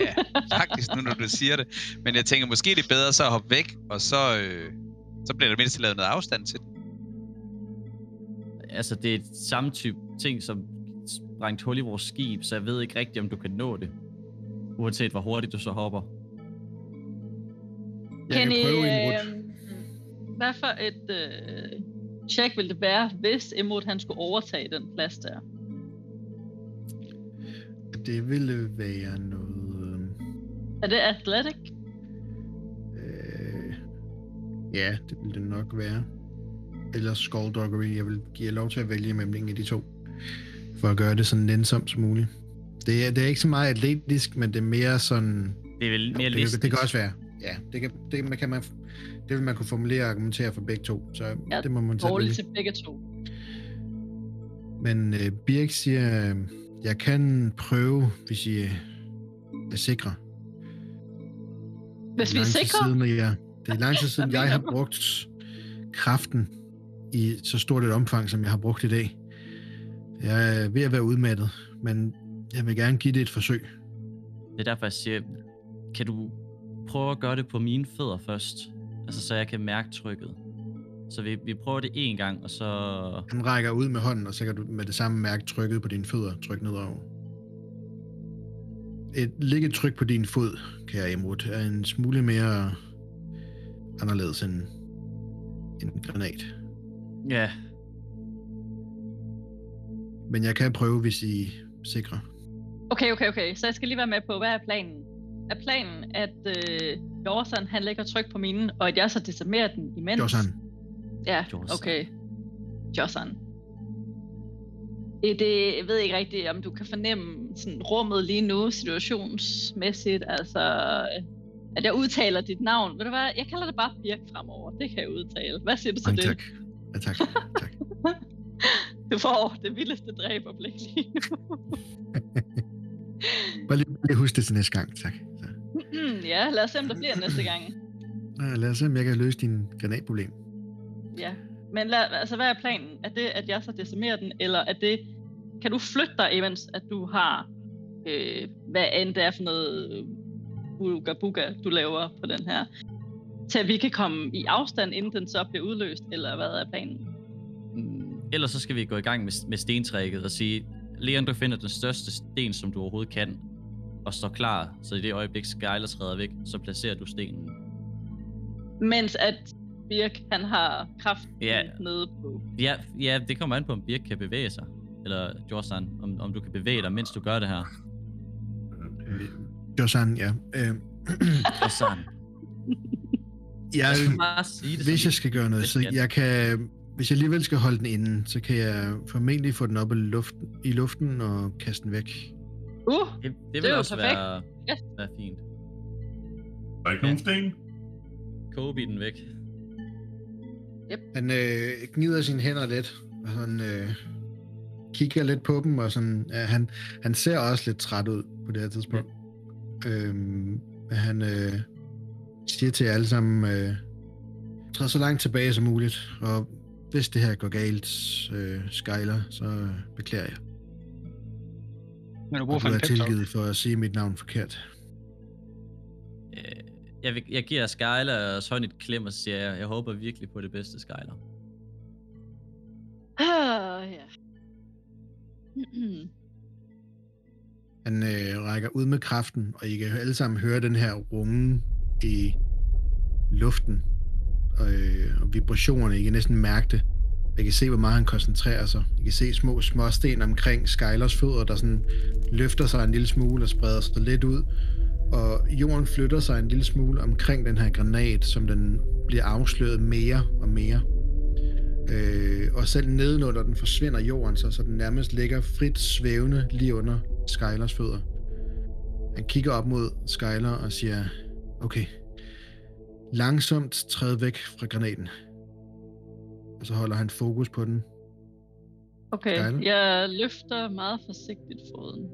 Ja, faktisk nu, når du siger det. Men jeg tænker, måske det er bedre så at hoppe væk, og så, øh, så bliver der mindst lavet noget afstand til den. Altså, det er et samme type ting, som sprængt hul i vores skib, så jeg ved ikke rigtigt, om du kan nå det. Uanset hvor hurtigt du så hopper. Jeg kan Kenny, prøve en rut. Øh, hvad for et øh, check ville det være, hvis Emod han skulle overtage den plads der? Det ville være noget... Er det athletic? Øh, ja, det ville det nok være. Eller skullduggery. Jeg vil give jer lov til at vælge mellem en af de to. For at gøre det så nænsomt som muligt. Det er, det er ikke så meget atletisk, men det er mere sådan... Det er vel mere det, listigt. det kan også være. Ja, det kan, det kan man, det vil man kunne formulere og argumentere for begge to. Så Ja, det må man Dårligt vælge. til begge to. Men øh, Birk siger, jeg kan prøve, hvis I er sikre. Hvis Det vi er sikre, Siden, at jeg, det er lang tid siden, jeg har brugt kraften i så stort et omfang, som jeg har brugt i dag. Jeg er ved at være udmattet, men jeg vil gerne give det et forsøg. Det er derfor, jeg siger, kan du prøve at gøre det på mine fødder først? Altså, så jeg kan mærke trykket. Så vi, vi prøver det en gang, og så... Han rækker ud med hånden, og så kan du med det samme mærke trykket på dine fødder. Tryk nedover. Et ligge tryk på din fod, kære Emrud, er en smule mere anderledes end en granat. Ja, Men jeg kan prøve, hvis I er sikre. Okay, okay, okay. Så jeg skal lige være med på, hvad er planen? Er planen, at øh, Jorsan, han lægger tryk på minen, og at jeg så decimerer den imens? Jorsan, Ja, Jorsan. okay. Jorsan. Det, det jeg ved ikke rigtigt, om du kan fornemme sådan, rummet lige nu, situationsmæssigt. Altså, at jeg udtaler dit navn. Ved du hvad, jeg kalder det bare Birk fremover. Det kan jeg udtale. Hvad siger du til det? tak. Ja, tak. tak. Du får det vildeste dræberblik lige nu. Bare lige husk det til næste gang, tak. Ja, lad os se, om der bliver næste gang. Ja, lad os se, om jeg kan løse din granatproblem. Ja, men lad, altså, hvad er planen? Er det, at jeg så decimerer den, eller er det, kan du flytte dig, imens at du har, øh, hvad end det er for noget buga buga, du laver på den her, til at vi kan komme i afstand, inden den så bliver udløst, eller hvad er planen? Mm, Ellers så skal vi gå i gang med, med stentrækket og sige, Leon, du finder den største sten, som du overhovedet kan. Og står klar, så i det øjeblik Skyler træder væk, så placerer du stenen. Mens at Birk, han har kraft Ja. nede på. Ja, ja, det kommer an på, om Birk kan bevæge sig. Eller Jorsan, om, om du kan bevæge dig, mens du gør det her. Josan, ja. Øh, Jorsan, jeg, det. hvis jeg skal gøre noget, så jeg kan... Hvis jeg alligevel skal holde den inde, så kan jeg formentlig få den op i luften, i luften og kaste den væk. Uh, det, det, det vil er jo også perfekt. være, Ja. være fint. Der er ikke nogen sten? Kobe den væk. Han øh, gnider sine hænder lidt, og sådan, øh, kigger lidt på dem, og sådan, ja, han, han ser også lidt træt ud på det her tidspunkt. Øhm, men han øh, siger til jer alle sammen, øh, træd så langt tilbage som muligt, og hvis det her går galt, øh, Skyler, så øh, beklager jeg. Men du bruger du for en pep talk. tilgivet for at sige mit navn forkert. Øh, Jeg, vil, jeg giver Skyler sådan et klem og siger, jeg, jeg håber virkelig på det bedste, Skyler. Ah, ja. Han øh, rækker ud med kraften, og I kan alle sammen høre den her runge i luften. Og, øh, og vibrationerne, I kan næsten mærke det. Jeg kan se, hvor meget han koncentrerer sig. Jeg kan se små småsten omkring Skylers fødder, der sådan løfter sig en lille smule og spreder sig lidt ud. Og jorden flytter sig en lille smule omkring den her granat, som den bliver afsløret mere og mere. Øh, og selv nedenunder den forsvinder jorden så, så den nærmest ligger frit svævende lige under Skylers fødder. Han kigger op mod Skyler og siger, okay, langsomt træd væk fra granaten. Og så holder han fokus på den, Okay, Skyler? jeg løfter meget forsigtigt foden.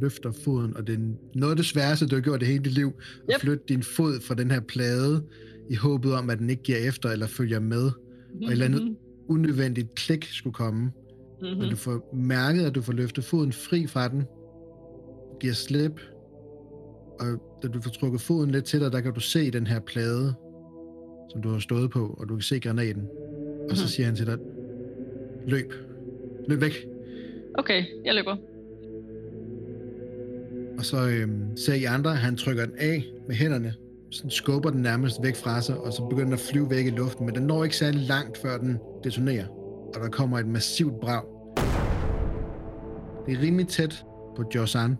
løfter foden, og det er noget af det sværeste, du har gjort i hele dit liv, at Yep. flytte din fod fra den her plade, i håbet om, at den ikke giver efter eller følger med, og et eller andet unødvendigt klik skulle komme. Mm-hmm. Men du får mærket, at du får løftet foden fri fra den, giver slip, og da du får trukket foden lidt til dig, der kan du se den her plade, som du har stået på, og du kan se granaten. Og så Mhm. siger han til dig, løb. Løb væk. Okay, jeg løber. Og så øhm, ser I andre, at han trykker den af med hænderne, sådan skubber den nærmest væk fra sig, og så begynder den at flyve væk i luften, men den når ikke særlig langt, før den detonerer, og der kommer et massivt brag. Det er rimelig tæt på Josan,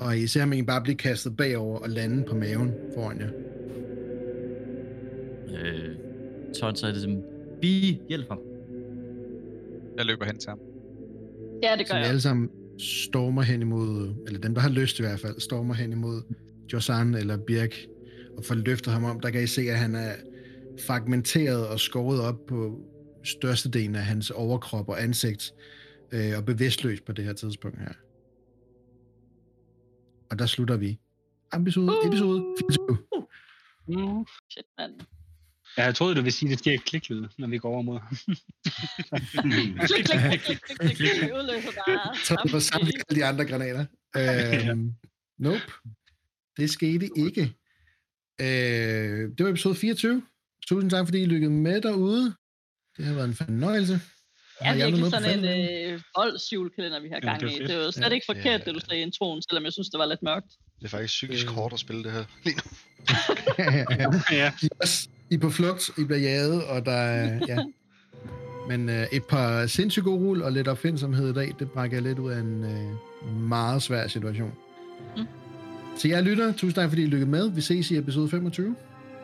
og I ser ham egentlig bare blive kastet bagover og lande på maven foran jer. Øh, Todd så er det som, Bi, hjælp ham. Jeg løber hen til ham. Ja, det Så gør jeg. alle sammen stormer hen imod, eller dem, der har lyst i hvert fald, stormer hen imod Josan eller Birk, og får løftet ham om. Der kan I se, at han er fragmenteret og skåret op på størstedelen af hans overkrop og ansigt, øh, og bevidstløs på det her tidspunkt her. Og der slutter vi. Episode, episode 24. Mm. Shit, mand. Ja, jeg troede, du ville sige, at det sker kliklyd, når vi går over mod ham. Klik, klik, klik, klik, klik, klik, klik. Det udløser bare. Så det var samtlige alle de andre granater. Øhm, nope. Det skete ikke. Øh, det var episode 24. Tusind tak, fordi I lykkede med derude. Det har været en fornøjelse. Ja, I andre virkelig sådan en øh, voldsjulekalender, vi har Ja, gang det i. fedt. Det var slet Ja. ikke forkert, Ja. det du sagde i introen, selvom jeg synes, det var lidt mørkt. Det er faktisk psykisk Øh. hårdt at spille det her lige nu. ja, I, er også, I er på flugt, I bliver jaget, og der er, ja. Men øh, et par sindssygt gode rull og lidt opfindsomhed i dag, det brækker lidt ud af en øh, meget svær situation. Mm. Så jeg lytter, tusind tak, fordi I lykkede med. Vi ses i episode 25.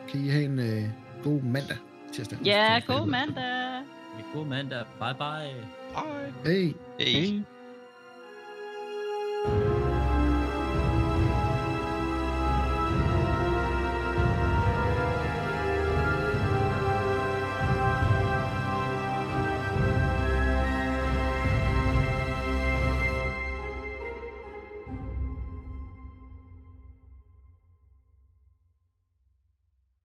Kan I have en øh, god mandag. Tirsdag. Ja, god mandag. God mandag. Bye bye. Hej. Hej. Hey. hey.